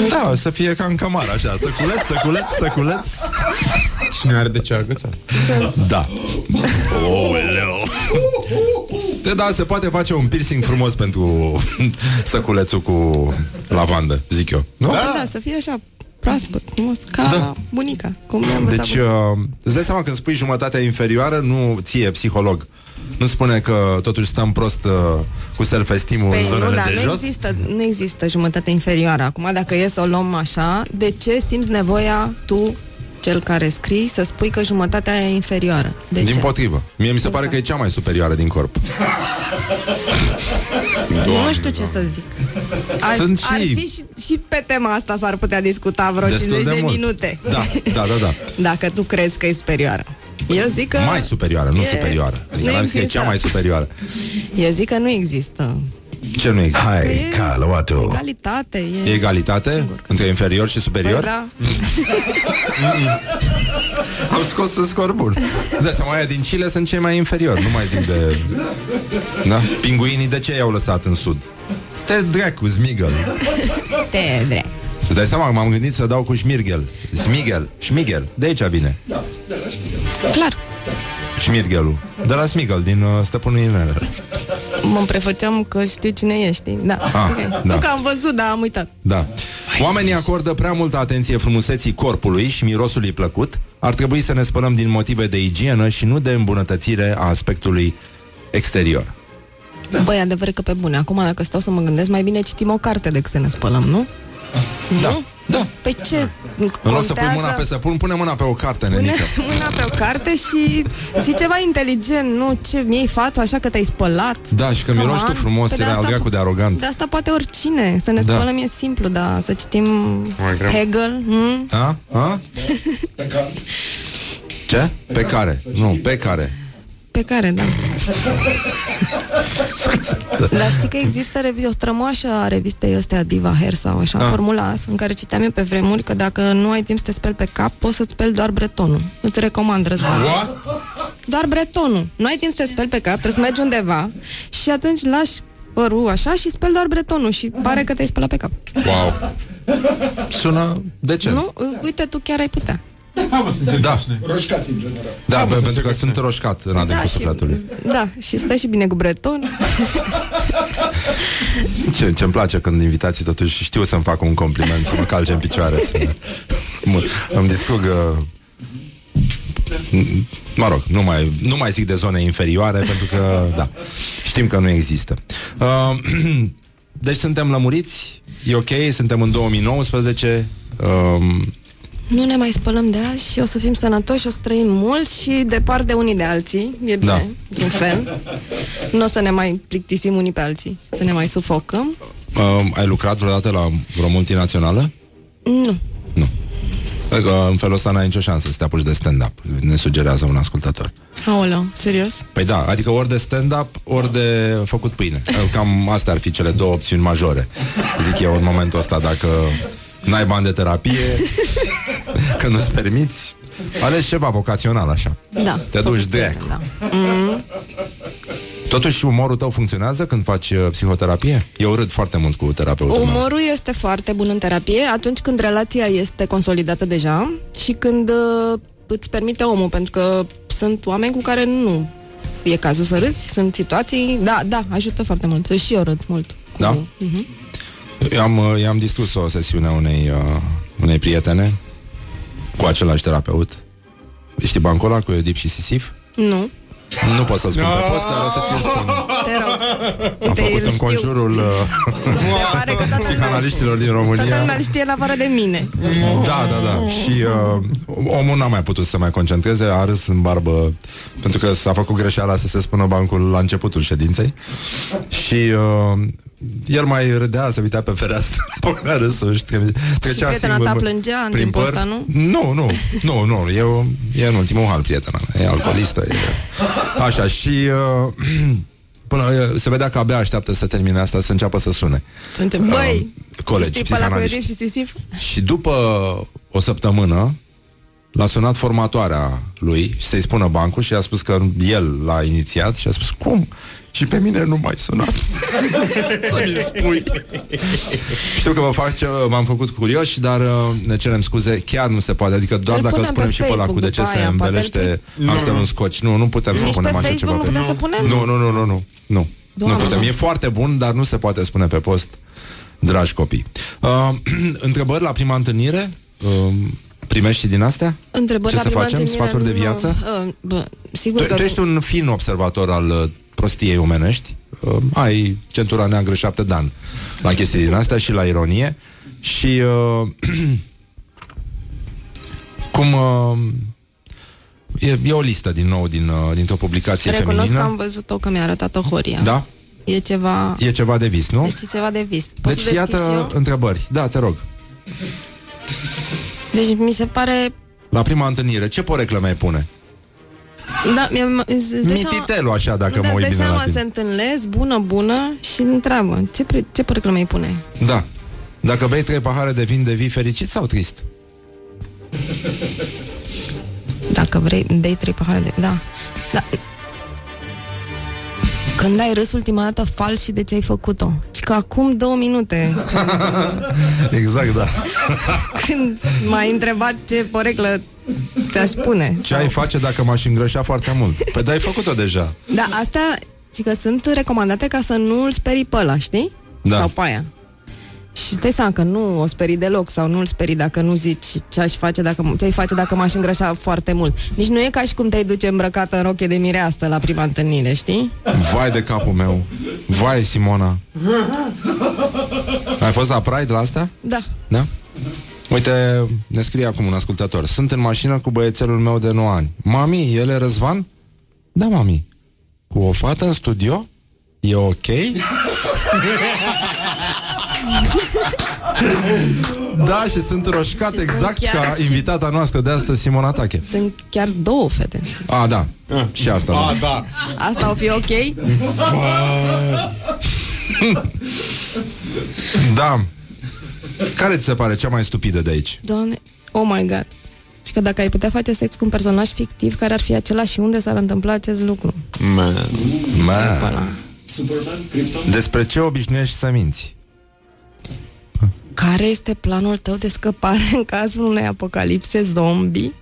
Da, să fie ca în cămar, așa Săculeț, săculeț, săculeț Cine are de ce agăța? Da Oleu De, Da, se poate face un piercing frumos pentru săculețul cu lavandă, zic eu Nu? Da, da, să fie așa proaspăt, frumos, ca Da. da. bunica. Cum mi-a învățat Deci, uh, îți dai seama când spui jumătatea inferioară Nu ție, psiholog Nu spune că totuși stăm prost uh, Cu self-esteem-ul în Păi zonele nu, da, de nu jos există, nu există jumătate inferioară. Acum, dacă e să o luăm așa, de ce simți nevoia tu, cel care scrii, să spui că jumătatea e inferioară? De Din ce? potrivă Mie mi se pare Exact. că e cea mai superioară din corp nu știu ce să zic. Aș, Sunt și- Ar fi și, și pe tema asta s-ar putea discuta vreo Destul 50 de de, mult. minute. Da, da, da, da Dacă tu crezi că e superioară. Eu zic că... Mai superioară, nu e- superioară Adică nu n-am zis că e există. cea mai superioară Eu zic că nu există. Ce nu există? Hai, E Caluatu. Egalitate. E, E egalitate Sigur că- între inferior și superior? Păi da. Am scos un scor bun. Da, seama, aia din Chile sunt cei mai inferiori, nu mai zic de... Da? Pinguinii de ce i-au lăsat în sud? Te dracu, Smigel. Te drept. Să dai seama, m-am gândit să dau cu Schmirgel. Smigel, Schmigel, de aici vine. Clar. Schmirgelul. De la Smigel, din uh, Stăpânul Inelelor. Mă prefăceam că știu cine ești. Da. Ah, okay. da. Nu că am văzut, dar am uitat. Da. Oamenii acordă prea multă atenție frumuseții corpului și mirosului plăcut. Ar trebui să ne spălăm din motive de igienă și nu de îmbunătățire a aspectului exterior. Băi, adevăr că pe bune. Acum, dacă stau să mă gândesc, mai bine citim o carte decât să ne spălăm, nu? Da. Nu? Da. Păi ce? În loc să pui mâna pe săpun, pune mâna pe o carte, Pune nenică. mâna pe o carte și zi ceva inteligent, nu ce mi-ai fața așa că te-ai spălat. Da, și că Come miroși tu on. frumos, Păi de era al asta- dracu de arogant. De asta poate oricine. Să ne Da. spălăm e simplu, dar să citim Mai greu. Hegel. hm? A? A? Ce? Pe care? Nu, pe care. Pe care, da. Dar știi că există revi- o strămoașă a revistei astea Diva Hair sau așa, Ah. Formula As, în care citeam eu pe vremuri că dacă nu ai timp să te speli pe cap, poți să-ți speli doar bretonul. Îți recomand, Răzvan. What? Doar bretonul. Nu ai timp să te speli pe cap, trebuie să mergi undeva și atunci lași părul așa și speli doar bretonul și pare că te-ai spălat pe cap. Wow. Sună decent. Nu? Uite, tu chiar ai putea. Hai mă, să încercăm Da. și noi. Roșcați în general. Da, mă, pe, să pentru că încercăm sunt roșcat în adâncul Da, și- sufletului. Da, și stai și bine cu breton. Ce, ce-mi place când invitații totuși știu să-mi facă un compliment, să mă calce în picioare, să mă, îmi distrugă Mă rog, nu mai, nu mai zic de zone inferioare Pentru că, da, știm că nu există uh, Deci suntem lămuriți E ok, suntem în 2019 uh, Nu ne mai spălăm de azi și o să fim sănătoși, o să trăim mult și departe unii de alții. E bine, Da. într-un fel. Nu o să ne mai plictisim unii pe alții, să ne mai sufocăm. uh, Ai lucrat vreodată la vreo multinațională? Nu. Nu Adică în felul ăsta n-ai nicio șansă să te apuci de stand-up Ne sugerează un ascultător Aoleu, serios? Păi da, adică ori de stand-up, ori de făcut pâine. Cam astea ar fi cele două opțiuni majore. Zic eu în momentul ăsta, dacă n-ai bani de terapie, că nu-ți permiți, alegi ceva vocațional așa. Da. Te duci dracu. Da. Mm, Totuși umorul tău funcționează când faci uh, psihoterapie? Eu râd foarte mult cu terapeutul meu. Umorul este foarte bun în terapie atunci când relația este consolidată deja și când uh, îți permite omul, pentru că sunt oameni cu care nu e cazul să râzi, sunt situații, da, da, ajută foarte mult. Și eu râd mult. Cu... Da? Mhm. Eu am, uh, i-am distrus o sesiune a unei, uh, unei prietene cu același terapeut. Știi bancul ăla cu Edip și Sisif? Nu. Nu pot să spun pe post, dar o să ți spun. Te rog. Am Uite, făcut îl în știu. conjurul uh, Se pare că toată lumea, psihanaliștilor din toată România. lumea îl știe în afară de mine. Da, da, da. Și uh, omul n-a mai putut să mai concentreze, a râs în barbă pentru că s-a făcut greșeala să se spună bancul la începutul ședinței. Și uh, el mai râdea, se uita pe fereastră, pocnea râsul și tre- trecea prietena singur ta bă- plângea în prin timpul păr. ăsta, nu? Nu, nu, nu, nu, e, o- e în ultimul hal prietena mea, e alcoolistă. E... Așa, și uh, până uh, se vedea că abia așteaptă să termine asta, să înceapă să sune. Suntem, băi, colegi, știi pe ăla cu psihanaliști. Iosif și Sisif? Și după o săptămână L-a sunat formatoarea lui și să-i spună bancul și a spus că el l-a inițiat și a spus, cum? Și pe mine nu mai sunat. Să-mi spui. Știu că vă fac ce m-am făcut curios, dar uh, ne cerem scuze, chiar nu se poate. Adică doar Îl dacă punem spunem pe și pe ăla cu Facebook de ce după se aia, poate îmbelește îl hamsterul în scoci. Nu, nu putem să Nici punem pe așa Facebook ceva. nu putem să punem? Nu, nu, nu, nu, nu. Nu, Doamne. nu putem. E foarte bun, dar nu se poate spune pe post, dragi copii. Uh, întrebări la prima întâlnire? Uh, primești și din astea? Întrebări Ce la să prima facem? întâlnire, Sfaturi de nu, viață? uh, bă, sigur Tu, că tu ești un fin observator al uh, prostiei omenești. Uh, ai centura neagră șapte de ani la chestii din astea și la ironie. Și uh, cum uh, e, e o listă din nou din, uh, dintr-o publicație recunosc că feminină. am văzut-o că mi-a arătat-o Horia. Da? E ceva... E ceva de vis, nu? Deci e ceva de vis. Poți Deci să deschid și iată eu? întrebări. Da, te rog. Deci mi se pare... La prima întâlnire, ce poreclă mai pune? Da, mi îți dai seama- Mititelu așa, dacă nu, mă dar uit îți bine dai la seama, se tine. întâlnesc, bună, bună și întreabă, ce, pre- ce părăclă mai pune? Da. Dacă bei trei pahare de vin, devii fericit sau trist? Dacă vrei, bei trei pahare de... Da. da. Când ai râs ultima dată fals și de ce ai făcut-o? Și că acum două minute, exact, da. când m-ai întrebat ce poreclă ți-aș spune. Ce ai face dacă m-aș îngrășa foarte mult? Păi da, ai făcut-o deja. Da, astea, ci că sunt recomandate ca să nu îl sperii pe ăla, știi? Da. Sau pe aia. Și stai seama că nu o sperii deloc sau nu îl sperii dacă nu zici ce aș face dacă, ce ai face dacă m-aș îngrășa foarte mult. Nici nu e ca și cum te-ai duce îmbrăcată în roche de mireastă la prima întâlnire, știi? Vai de capul meu. Vai, Simona. Ai fost la Pride la asta? Da. Da? Uite, ne scrie acum un ascultător. Sunt în mașină cu băiețelul meu de 9 ani. Mami, el e Răzvan? Da, mami. Cu o fată în studio? E ok? Da, și sunt roșcat Și sunt exact chiar ca și- invitata noastră de astăzi, Simona Tache. Sunt chiar două fete. A, da. Și asta. A, da. da. Asta o fi ok? Da. Care ți se pare cea mai stupidă de aici? Doamne, oh my god. Și că dacă ai putea face sex cu un personaj fictiv care ar fi același și unde s-ar întâmpla acest lucru? Man. Ma. Superman, Krypton. Despre ce obișnuiești să minți? Care este planul tău de scăpare în cazul unei apocalipse zombie?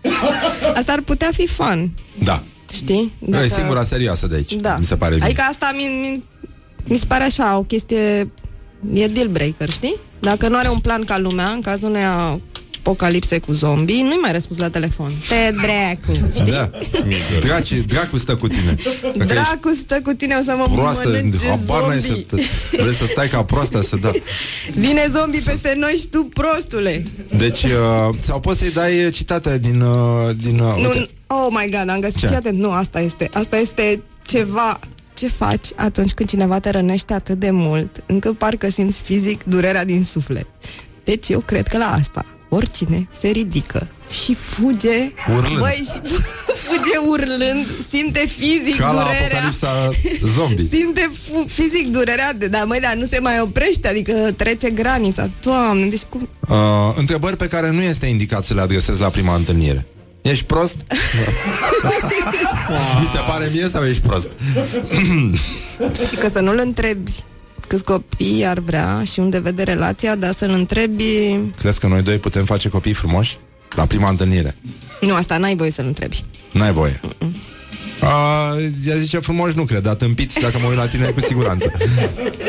Asta ar putea fi fun, Da. știi? Dacă... E singura serioasă de aici. Da. Mi se pare bine. Adică asta mi, mi, mi se pare așa, o chestie... E deal breaker, știi? Dacă nu are un plan ca lumea, în cazul unei apocalipse cu zombie, nu-i mai răspuns la telefon. Te dracu, știi? Da. Draci, dracu stă cu tine. Dacă ești Dracu stă cu tine, o să mă proastă, mănânce habar n-ai să, zombie. te- vrei să stai ca proastă să da. Vine zombie peste noi și tu, prostule. Deci, uh, sau poți să-i dai citate din... Uh, din uh, Nu, uite. oh my god, am găsit, Ce? fii atent, nu, asta este, asta este ceva ce faci atunci când cineva te rănește atât de mult, încât parcă simți fizic durerea din suflet. Deci eu cred că la asta oricine se ridică și fuge, Urlând. băi, și fuge urlând, simte fizic Ca la durerea. apocalipsa zombie. Simte fu- fizic durerea de, dar măi, dar nu se mai oprește, adică trece granița. Doamne, deci cum... Uh, întrebări pe care nu este indicat să le adresezi la prima întâlnire. Ești prost? Mi se pare mie sau ești prost? Deci că să nu-l întrebi câți copii ar vrea și unde vede relația, dar să-l întrebi... Crezi că noi doi putem face copii frumoși? La prima întâlnire. Nu, asta n-ai voie să-l întrebi. N-ai voie. A, ea zice frumoși nu cred, dar tâmpiți dacă mă uit la tine cu siguranță.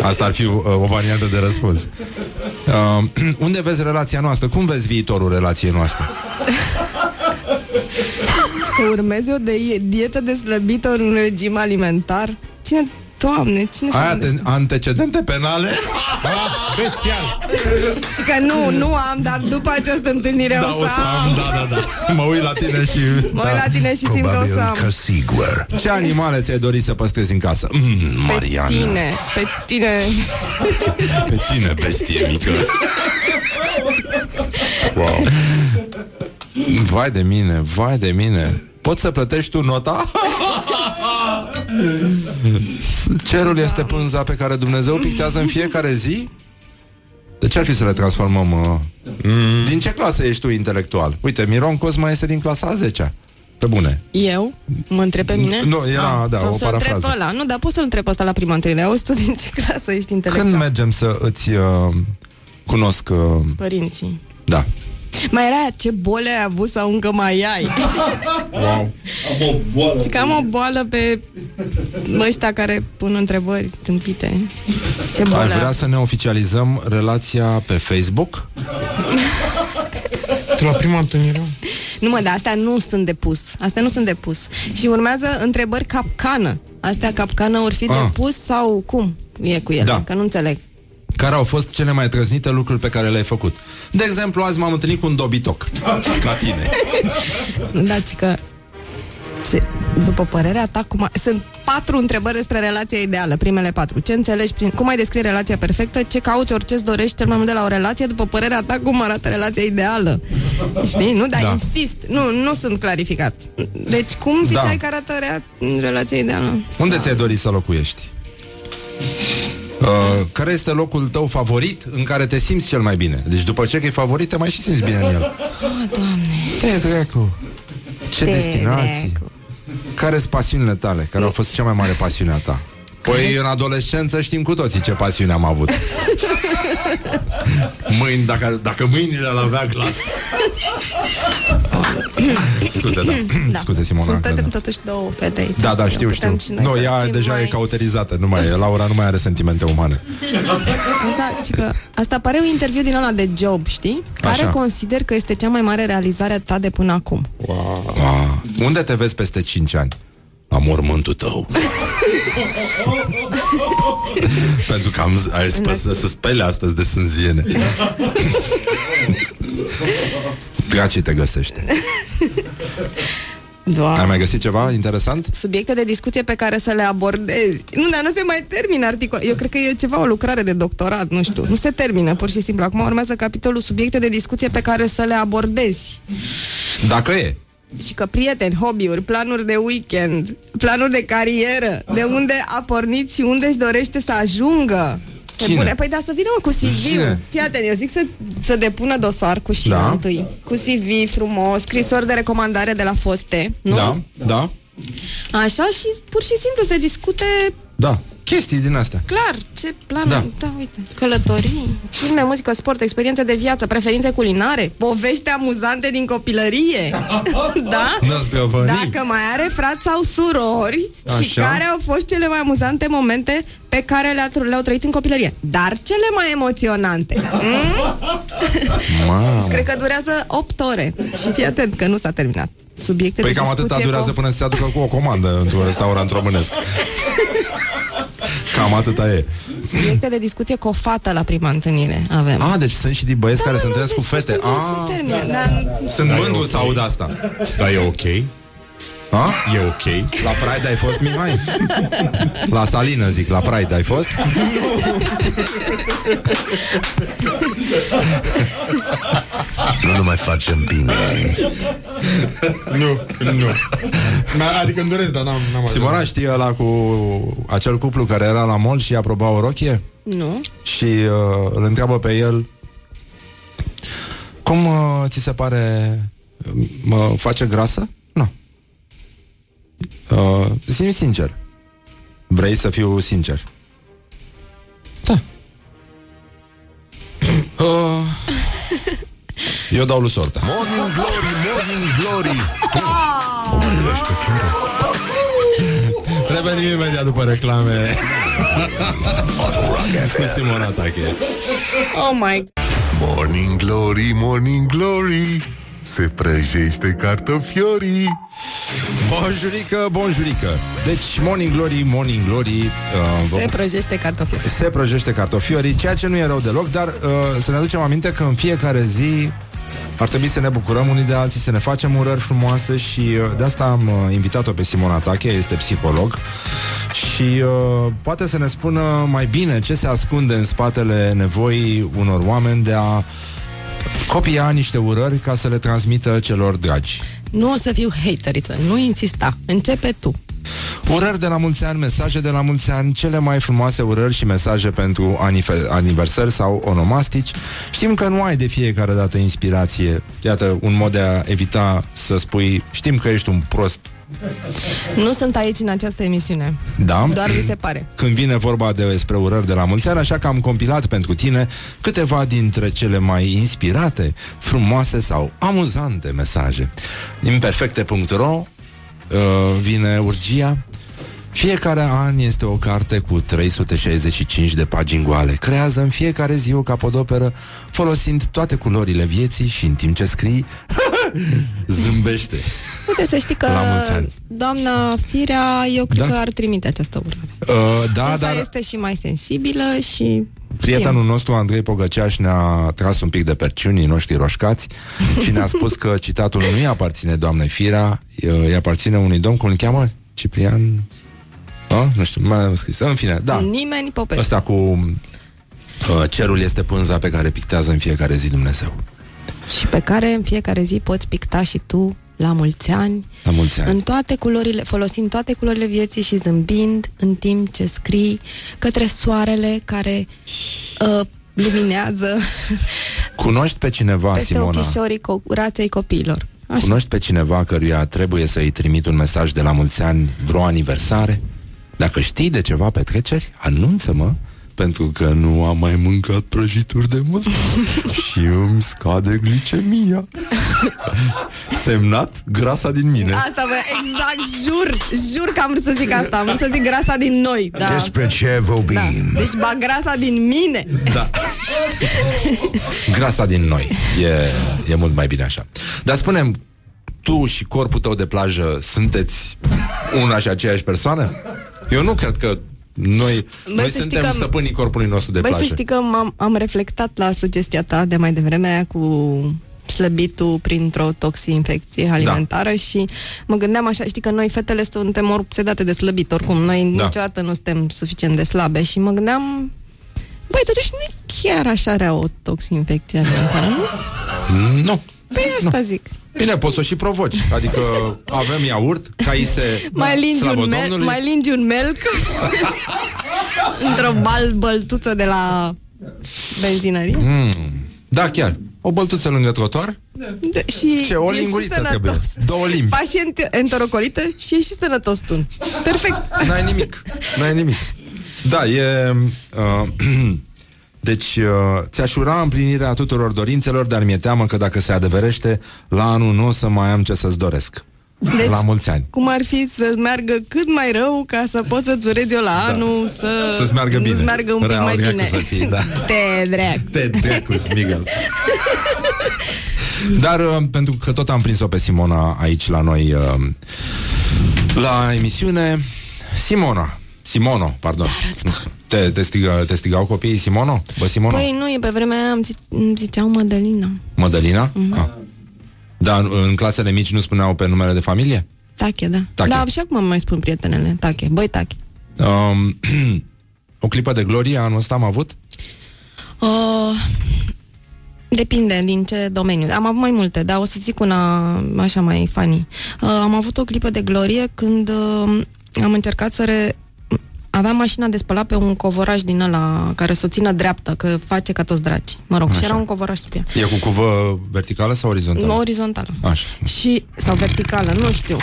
Asta ar fi uh, o variantă de răspuns. Uh, unde vezi relația noastră? Cum vezi viitorul relației noastre? Că urmezi o de dietă de slăbită în un regim alimentar? Cine, doamne, cine Ai se ante- gândește? antecedente penale? Ah, bestial. Și că nu, nu am, dar după această întâlnire Da, o să am. da, da, da. Mă uit la tine și... Mă da. uit la tine și simt că o Probabil să am. că sigur. Ce animale ți-ai dori să păstrezi în casă? Mm, Pe Mariana. tine, pe tine. Pe tine, bestie mică. Wow. Vai de mine, vai de mine. Poți să plătești tu nota? Cerul este pânza pe care Dumnezeu pictează în fiecare zi? De ce ar fi să le transformăm? Uh... Din ce clasă ești tu intelectual? Uite, Miron Cosma este din clasa a 10 Pe bune. Eu? Mă întreb pe mine? Nu, era, da, Sau o să întreb parafrază. pe ăla. Nu, dar poți să-l întreb pe ăsta la prima întâlnire. Auzi tu din ce clasă ești intelectual? Când mergem să îți uh, cunosc... Uh, Părinții. da. Mai era aia, ce bole ai avut sau încă mai ai? Wow. Am o boală. Și că am o boală pe ăștia care pun întrebări tâmpite. Ce Ai boală vrea să ne oficializăm relația pe Facebook? Tu la prima întâlnire? Nu mă, dar astea nu sunt de pus. Astea nu sunt de pus. Și urmează întrebări capcană. Astea capcană ori fi Ah. de pus sau cum e cu ele? Da. Că nu înțeleg. Care au fost cele mai trăznite lucruri pe care le-ai făcut? De exemplu, azi m-am întâlnit cu un dobitoc La tine Da, ci că... Ce, după părerea ta, cum a... sunt patru întrebări despre relația ideală, primele patru. Ce înțelegi prin... Cum ai descrie relația perfectă? Ce cauți, ori ce-ți dorești cel mai mult de la o relație? După părerea ta, cum arată relația ideală? Știi? Nu, dar Da. da. insist. Nu, nu sunt clarificat. Deci, cum ziceai Da. că arată rea... relația ideală? Unde ți-ai dorit să locuiești? Uh, care este locul tău favorit în care te simți cel mai bine? Deci după ce că e favorit, te mai și simți bine în el Oh, doamne. Te dracu Ce Te destinații dracu. Care sunt pasiunile tale? Care au fost cea mai mare pasiune a ta? Păi în adolescență știm cu toții ce pasiune am avut Mâini, dacă, dacă mâinile le avea glas Scuze, da, Da. Scuze Simona Sunt că- tot- totuși două fete aici. Da, da, știu, știu Putem și noi Nu, să ea fim deja mai... e cauterizată nu mai, Laura nu mai are sentimente umane Asta, ci că, asta pare un interviu din ăla de job, știi? Care Așa. consider că este cea mai mare realizare a ta de până acum. Ah, Unde te vezi peste 5 ani? La mormântul tău Pentru că am ai spus să spele astăzi de sânziene Dracii te găsește Doamne. Ai mai găsit ceva interesant? Subiecte de discuție pe care să le abordezi. Nu, dar nu se mai termină articol. Eu cred că e ceva o lucrare de doctorat, nu știu. Nu se termină, pur și simplu. Acum urmează capitolul subiecte de discuție pe care să le abordezi. Dacă e Și că prieteni, hobby-uri, planuri de weekend, planuri de carieră, de unde a pornit și unde își dorește să ajungă. Pe Cine? Bune, păi da, să vină mă, cu CV-ul. Cine? Fii atent, eu zic să, să depună dosar cu și Da. întâi. Cu CV frumos, scrisori de recomandare de la foste, nu? Da, da, Așa și pur și simplu se discute da Chestii din astea clar ce plan. Da. Da. da, uite. Călătorii, filme, muzică, sport, experiențe de viață, preferințe culinare, povești amuzante din copilărie. da? Năzgăvării. Dacă mai are frați sau surori și Așa. care au fost cele mai amuzante momente pe care le-a, le-au trăit în copilărie. Dar cele mai emoționante. Mm? Mamă. Cred că durează 8 ore. Și fii atent că nu s-a terminat. Subiecte Păi de cam discuție atâta durează cu- până se aducă cu o comandă Într-un restaurant românesc Cam atâta e Subiecte de discuție cu o fată la prima întâlnire avem. Ah, deci sunt și din băieți care Da, se nu, întâlnesc cu deci fete nu se Ah, termină, dar sunt Da, e mândru ok. să aud asta Da, e ok. A? E ok. La Pride ai fost, Mihai? La Salină, zic, la Pride ai fost? Nu ne mai facem bine. Nu, nu. Ma- Adică îmi doresc, dar n-am, n-am Simona, știi ăla cu acel cuplu care era la mall și aproba o rochie? nu. Și uh, îl întreabă pe el Cum uh, ți se pare Mă face grasă? Nu uh, Zi sincer. Vrei să fiu sincer? Da. Uh, Eu dau lui sorta. Morning Glory, Morning Glory. Revenim imediat după reclame. Cu Simona Tache. Oh my... Morning Glory, Morning Glory. Se prăjește cartofiorii. Bonjurică, bonjurică. Deci, Morning Glory, Morning Glory uh, Se prăjește cartofi. se prăjește cartofiorii, ceea ce nu e rău deloc, dar uh, să ne aducem aminte că în fiecare zi ar trebui să ne bucurăm unii de alții, să ne facem urări frumoase și uh, de asta am uh, invitat-o pe Simona Tache, este psiholog și uh, poate să ne spună mai bine ce se ascunde în spatele nevoii unor oameni de a copia niște urări ca să le transmită celor dragi. Nu o să fiu hateriță, nu insista. Începe tu. Urări de la mulți ani, mesaje de la mulți ani, cele mai frumoase urări și mesaje pentru anife- aniversări sau onomastici. Știm că nu ai de fiecare dată inspirație. Iată, un mod de a evita să spui, știm că ești un prost, Nu sunt aici în această emisiune. da? Doar vi se pare. Când vine vorba despre urări de la mulți ani, așa că am compilat pentru tine câteva dintre cele mai inspirate, frumoase sau amuzante mesaje. Din perfecte.ro uh, vine urgia. Fiecare an este o carte cu 365 de pagini goale. Creează în fiecare zi o capodoperă folosind toate culorile vieții și în timp ce scrii zâmbește. Uite, să știi că La mulți ani. doamna Firea, eu cred Da. că ar trimite această urare. Uh, da, Însă dar este și mai sensibilă și... Prietenul nostru, Andrei Pogăceaș, ne-a tras un pic de perciunii noștri roșcați și ne-a spus că citatul nu îi aparține doamnei Firea, îi aparține unui domn, cum îl cheamă? Ciprian? A? Nu știu, mai am scris. În fine, da. Nimeni Popescu. Ăsta cu uh, cerul este pânza pe care pictează în fiecare zi Dumnezeu. Și pe care în fiecare zi poți picta și tu la mulți ani, La mulți ani. în toate culorile, folosind toate culorile vieții și zâmbind în timp ce scrii către soarele care uh, luminează Cunoști pe cineva, peste Simona? ochișorii co- raței copiilor. Așa. Cunoști pe cineva căruia trebuie să-i trimit un mesaj de la mulți ani, vreo aniversare? Dacă știi de ceva petreceri, anunță-mă, pentru că nu am mai mâncat prăjituri de mult și îmi scade glicemia. Semnat grasa din mine. Asta, bă, exact, jur, jur că am vrut să zic asta, am vrut să zic grasa din noi. Da. Despre ce vorbim? Da. Deci, ba, grasa din mine. Da. Grasa din noi. E, e mult mai bine așa. Dar spunem, tu și corpul tău de plajă sunteți una și aceeași persoană? Eu nu cred că noi, noi să știi suntem că- stăpânii corpului nostru de Băi, să plajă. știi că am, am reflectat la sugestia ta de mai devreme aia cu slăbitul printr-o toxinfecție alimentară da. și mă gândeam așa, știi că noi fetele suntem obsedate de slăbit oricum, noi Da. da. niciodată nu suntem suficient de slabe și mă gândeam Băi, totuși nu e chiar așa rea o toxinfecție alimentară, nu? Nu. Păi asta zic. Bine, poți să o și provoci. Adică avem iaurt, caise, Mai lingi, slavă un mel- Domnului. mai lingi un melc într-o bal băltuță de la benzinărie. Mm. Da, chiar. O băltuță lângă trotuar? De, și Ce, o e și linguriță sănătos. trebuie. Două limbi. Pacient enterocolită și e și sănătos tu. Perfect. N-ai nimic. N-ai nimic. Da, e... Uh, deci, uh, ți-aș ura împlinirea tuturor dorințelor, dar mi-e teamă că dacă se adeverește, la anul nu o să mai am ce să-ți doresc. Deci- la mulți ani. Cum ar fi să meargă cât mai rău ca să poți să-ți urezi eu la da. anul să... Să-ți meargă bine. Să meargă un pic Real mai dracu bine. să fii, da. Te dreac. Te dracu, Smigel. Dar uh, pentru că tot am prins-o pe Simona aici la noi uh, la emisiune, Simona, Simono, pardon. Te, te, strigă, te strigau copiii Simono? Bă, Simono? Păi nu, e pe vremea aia îmi, zi- îmi ziceau Mădălina. Mădălina? Mhm. Ah. Dar în, în clasele mici nu spuneau pe numele de familie? Tache, da. Tache. Da, și acum îmi mai spun prietenele. Tache. Băi, tache. Um, o clipă de glorie anul ăsta am avut? Uh, depinde din ce domeniu. Am avut mai multe, dar o să zic una așa mai funny. Uh, am avut o clipă de glorie când uh, am încercat să re... Aveam mașina de spălat pe un covoraj din ăla care să o țină dreaptă, că face ca toți draci. Mă rog, Așa. și era un covoraj sub ea. E cu cuvă verticală sau orizontală? Orizontală. Așa. Și, sau verticală, nu știu.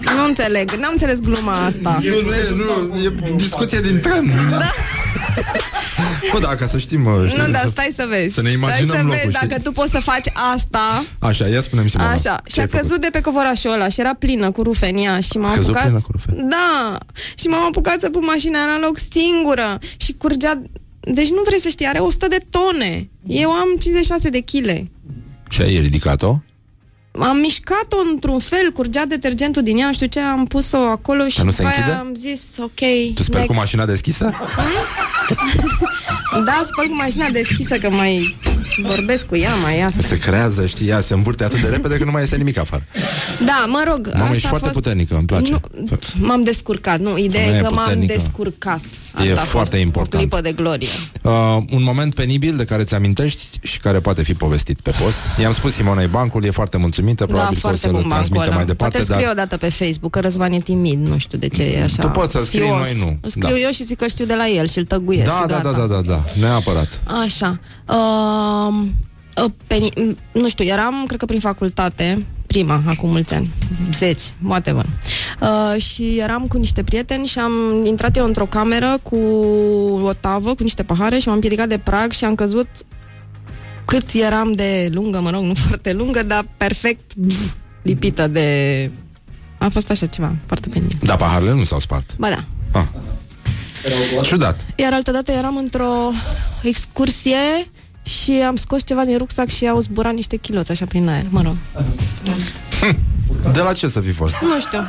Nu înțeleg, n-am înțeles gluma asta. Nu, nu, e discuție din tren. Da. Bă, da, ca să știm... uh, știi, Nu, dar să- stai să vezi. Să ne imaginăm stai să locul, vezi știi? dacă tu poți să faci asta Așa, ia spune-mi, Simona. Așa, ce și a ai făcut? căzut de pe covorașul ăla și era plină cu rufenia și m-am A căzut apucat... plină cu rufenie? Da, și m-am apucat să pun mașina la loc singură și curgea... Deci nu vrei să știi, are 100 de tone. Eu am 56 de chile. Și ai ridicat-o? am mișcat-o într-un fel, curgea detergentul din ea, nu știu ce, am pus-o acolo și Dar nu se după aia închide? am zis, ok, Tu sper cu mașina deschisă? Da, spăl cu mașina deschisă, că mai vorbesc cu ea, mai asta. Se creează, știi, ea se învârte atât de repede că nu mai iese nimic afară. Da, mă rog, Mamă, asta ești a foarte fost... puternică, îmi place. Nu, m-am descurcat, nu, ideea Femeie e că m-am puternică. descurcat. E Asta a fost foarte important. O clipă de glorie. Uh, un moment penibil de care ți amintești și care poate fi povestit pe post. I-am spus Simonei Bancul, e foarte mulțumită, probabil da, că o foarte să-l bun bancul transmită ăla. mai departe, Poate scrie dar o dată pe Facebook, că Răzvan e timid, nu știu de ce e așa Tu poți să scrii, sfios. noi nu. Îl scriu Da. eu și zic că știu de la el și îl tăguiesc da, și da, gata. da, da, da, da, neapărat. Așa. Uh, uh, peni, m- nu știu, eram, cred că prin facultate, prima, acum mulți ani, zeci, whatever. Uh, și eram cu niște prieteni și am intrat eu într-o cameră cu o tavă, cu niște pahare și m-am împiedicat de prag și am căzut cât eram de lungă, mă rog, nu foarte lungă, dar perfect pf, lipită de... A fost așa ceva, foarte penibil. Dar paharele nu s-au spart. Ba da. Ah. Ciudat. Iar altădată eram într-o excursie și am scos ceva din rucsac și au zburat niște chiloți așa prin aer, mă rog. De la ce să fi fost? Nu știu.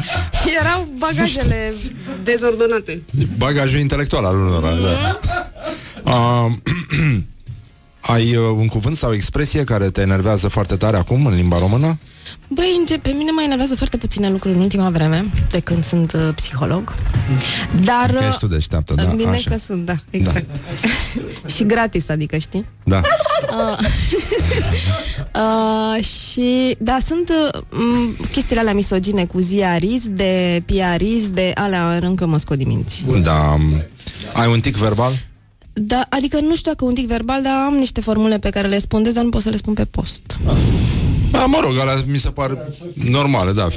Erau bagajele dezordonate. Bagajul intelectual al unora, da. Uh, ai uh, un cuvânt sau o expresie care te enervează foarte tare acum în limba română? Băi, înce- pe mine mă enervează foarte puține lucruri în ultima vreme, de când sunt uh, psiholog. Dar... Că uh, ești tu deșteaptă, da, Bine așa. că sunt, da, exact. și gratis, adică, știi? Da. Uh, uh, și, da, sunt uh, m- chestiile alea misogine cu ziarist, de piarist, de alea încă mă scot din minți. Da. Ai un tic verbal? Da, adică nu știu dacă un tic verbal, dar am niște formule pe care le spondez, dar nu pot să le spun pe post. Da, mă rog, alea mi se par normale, da.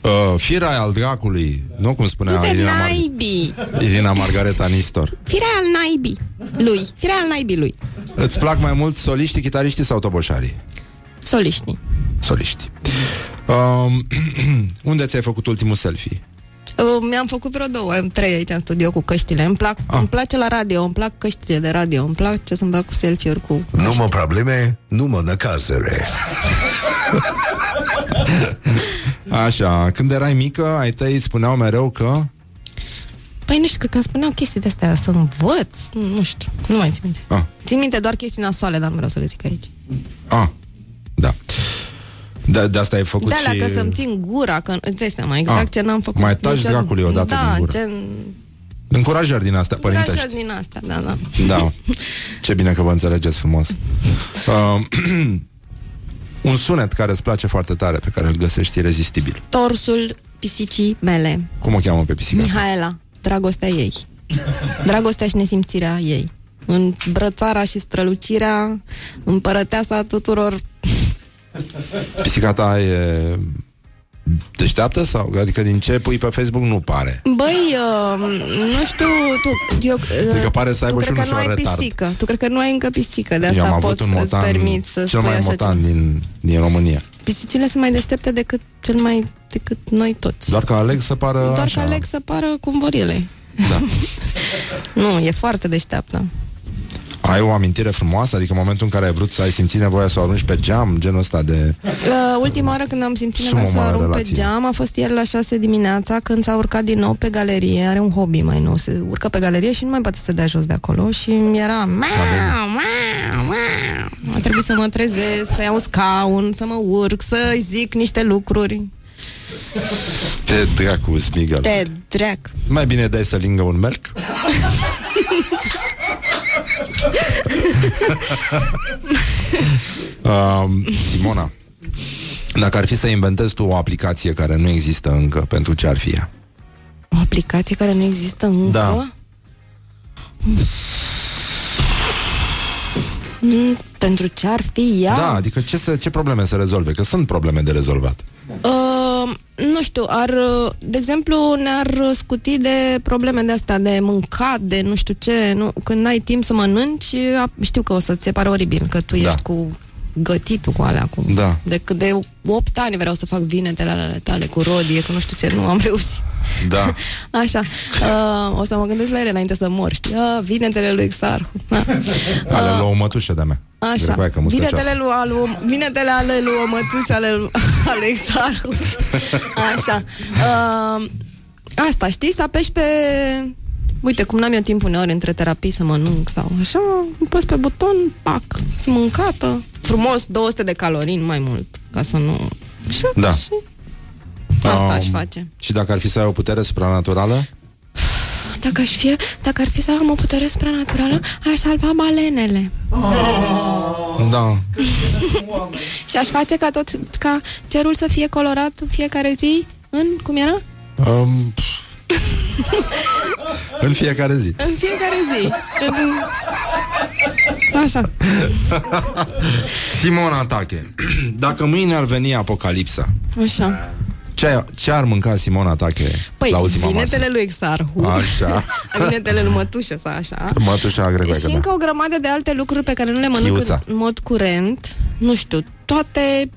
Uh, firea al dracului, nu cum spunea De Irina, Mar- naibii! Irina Margareta Nistor. Firea al naibii lui. Firea al naibii lui. Îți plac mai mult soliștii, chitariștii sau toboșarii? Soliștii. Soliști. Um, unde ți-ai făcut ultimul selfie? Uh, mi-am făcut vreo două, am trei aici în studio cu căștile. Îmi, plac, Ah. îmi place la radio, îmi plac căștile de radio, îmi place să-mi bag cu selfie-uri cu... Nu mă probleme, nu mă năcazere. Așa, când erai mică, ai tăi spuneau mereu că... Păi nu știu, cred că îmi spuneau chestii de-astea să învăț, nu, nu știu, nu mai țin minte. Ah. Țin minte doar chestii nasoale, dar nu vreau să le zic aici. A, da. De, de asta ai făcut De alea și... că să-mi țin gura, că îți dai seama exact Ah, ce n-am făcut. mai taci Niciodată. dracului odată da, din gură. gen... Încurajări din astea părintești. Așa din asta, da, da. Da. Ce bine că vă înțelegeți frumos. Uh, un sunet care îți place foarte tare, pe care îl găsești irezistibil. Torsul pisicii mele, Cum o cheamă pe pisica? Mihaela, dragostea ei. Dragostea și nesimțirea ei. În brățara și strălucirea împărăteasa tuturor Pisica ta e deșteaptă sau? Adică din ce pui pe Facebook nu pare. Băi, uh, nu știu, tu, eu, uh, Adică pare să tu aibă cred și un că nu ușor ai retard. pisică. Tu cred că nu ai încă pisică, de Eu am asta avut poți un să-ți motan, permiți să cel spui mai așa motan ceva. din, din România. Pisicile sunt mai deștepte decât cel mai decât noi toți. Doar că aleg să pară Doar așa. că aleg să pară cum vor ele. Da. Nu, e foarte deșteaptă. Ai o amintire frumoasă? Adică în momentul în care ai vrut să ai simțit nevoia să o arunci pe geam, genul ăsta de... Uh, ultima oară când am simțit nevoia să o Sumă mare arunc pe relație. geam a fost ieri la 6 dimineața când s-a urcat din nou pe galerie. Are un hobby mai nou, se urcă pe galerie și nu mai poate să dea jos de acolo și mi era mau, mau, mau. A trebuit să mă trezesc, să iau scaun, să mă urc, să-i zic niște lucruri. Te dracu, Smigel. Te dreac. Mai bine dai să lingă un melc? um, Simona, dacă ar fi să inventezi tu o aplicație care nu există încă, pentru ce ar fi ea? O aplicație care nu există încă? Da. Mm, pentru ce ar fi ea? Da, adică ce, să, ce probleme să rezolve? Că sunt probleme de rezolvat. Uh, nu știu, ar, uh, de exemplu, ne-ar scuti de probleme de astea, de mâncat, de nu știu ce, nu, când ai timp să mănânci, a- știu că o să-ți se pare oribil, că tu Da. ești cu gătitul cu alea acum. Da. De cât de 8 ani vreau să fac vinetele ale tale cu rodie, că nu știu ce, nu am reușit. Da. Așa. Uh, o să mă gândesc la ele înainte să mor, știi? Uh, vinetele lui Xarhu. Da. Ale lui o mătușă de-a mea. Așa. Grecoaică mustăcioasă. Vinetele lui, alu, vinetele ale lui o mătușă ale lui ale Xarhu. Așa. Uh, asta, știi? Să apeși pe... Uite, cum n-am eu timp uneori între terapii să mănânc sau așa, pus pe buton, pac, sunt mâncată, frumos, 200 de calorii, nu mai mult, ca să nu... Și, Da. și asta Um, aș face. Și dacă ar fi să ai o putere supranaturală? Dacă, aș fi, dacă ar fi să am o putere supranaturală, aș salva balenele. Da. Și aș face ca tot, ca cerul să fie colorat în fiecare zi în, cum era? Um, în fiecare zi. În fiecare zi. În... Așa. Simona Tache, dacă mâine ar veni apocalipsa, Așa. ce, ce ar mânca Simona Tache Păi, la ultima vinetele masă? lui Exarhu. Așa. vinetele lui Mătușă sau așa. Mătușa Grecoaică, și da. încă o grămadă de alte lucruri pe care nu le mănânc Chiuța. în mod curent. Nu știu, toate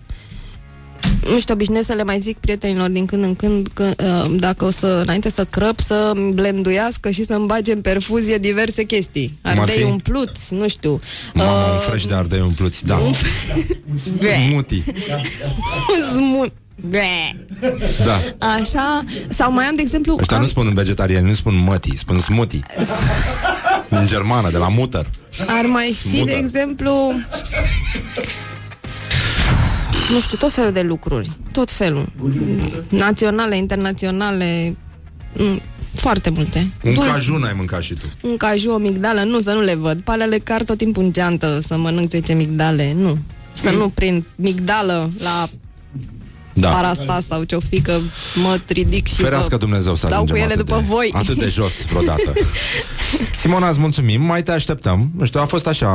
nu știu, obișnuiesc să le mai zic prietenilor din când în când că, uh, dacă o să, înainte să crăp, să blenduiască și să-mi bage în perfuzie diverse chestii. Cum ar Ardei fi? umpluți, nu știu. Mamă, un fresh de ardei umpluți, da. Muti. Zmun. Ble. Da. Așa, sau mai am, de exemplu... Ăștia am... nu spun vegetariani, nu spun măti, spun smuti. Din germană, de la mutter. Ar mai fi, Smută. de exemplu... Nu știu, tot felul de lucruri. Tot felul. Naționale, internaționale, mm, foarte multe. Un Dul- cajun ai mâncat și tu. Un caju, o migdală, nu, să nu le văd. Palele car tot timpul în geantă să mănânc 10 migdale, nu. Să nu prind migdală la Da. parasta sau ce-o fi, că mă ridic și Ferească vă Dumnezeu să dau ajungem cu ele atât după de, voi. Atât de jos vreodată. Simona, îți mulțumim, mai te așteptăm. Nu știu, a fost așa,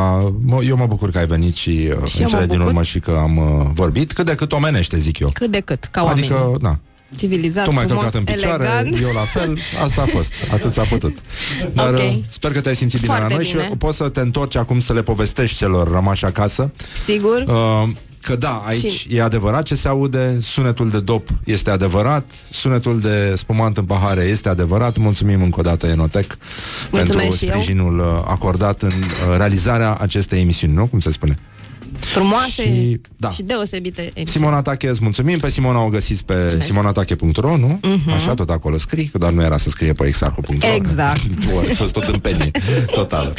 mă- eu mă bucur că ai venit și, și eu în mă cele din bucur. urmă și că am uh, vorbit, cât de cât omenește, zic eu. Cât de cât, ca oameni. Adică, da, Civilizat, tu m-ai frumos, călcat în picioare, elegant. eu la fel, asta a fost, atât s-a putut. Dar Ok. uh, sper că te-ai simțit bine Foarte la noi bine. și poți să te întorci acum să le povestești celor rămași acasă. Sigur? Uh, că da, aici Și- e adevărat ce se aude, sunetul de dop este adevărat, sunetul de spumant în pahare este adevărat. Mulțumim încă o dată Enotec Mulțumesc pentru și eu. sprijinul uh, acordat în uh, realizarea acestei emisiuni, nu? Cum se spune? Frumoase Și- și, da. și deosebite emisiuni. Simona Tache, îți mulțumim. Pe Simona o găsiți pe simonatache.ro, nu? Mhm. Așa, tot acolo scrii, că doar nu era să scrie pe exarhu.ro. Exact. Tu ai fost tot în penie, total.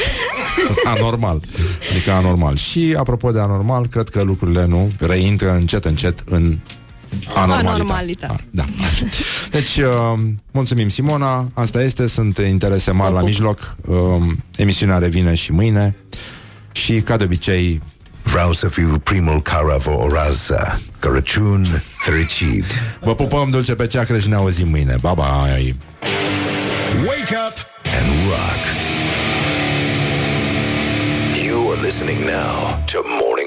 Anormal. Adică anormal. Și, apropo de anormal, cred că lucrurile nu reintră încet, încet în anormalitate. Anormalitate. Da, așa. Deci, uh, mulțumim Simona, asta este, sunt interese mari la mijloc. Uh, emisiunea revine și mâine. Și, ca de obicei, Vreau să fiu primul care vă orează Crăciun fericit. Vă pupăm dulce pe ceacră și ne auzim mâine. Bye bye! Wake up and rock. You are listening now to Morning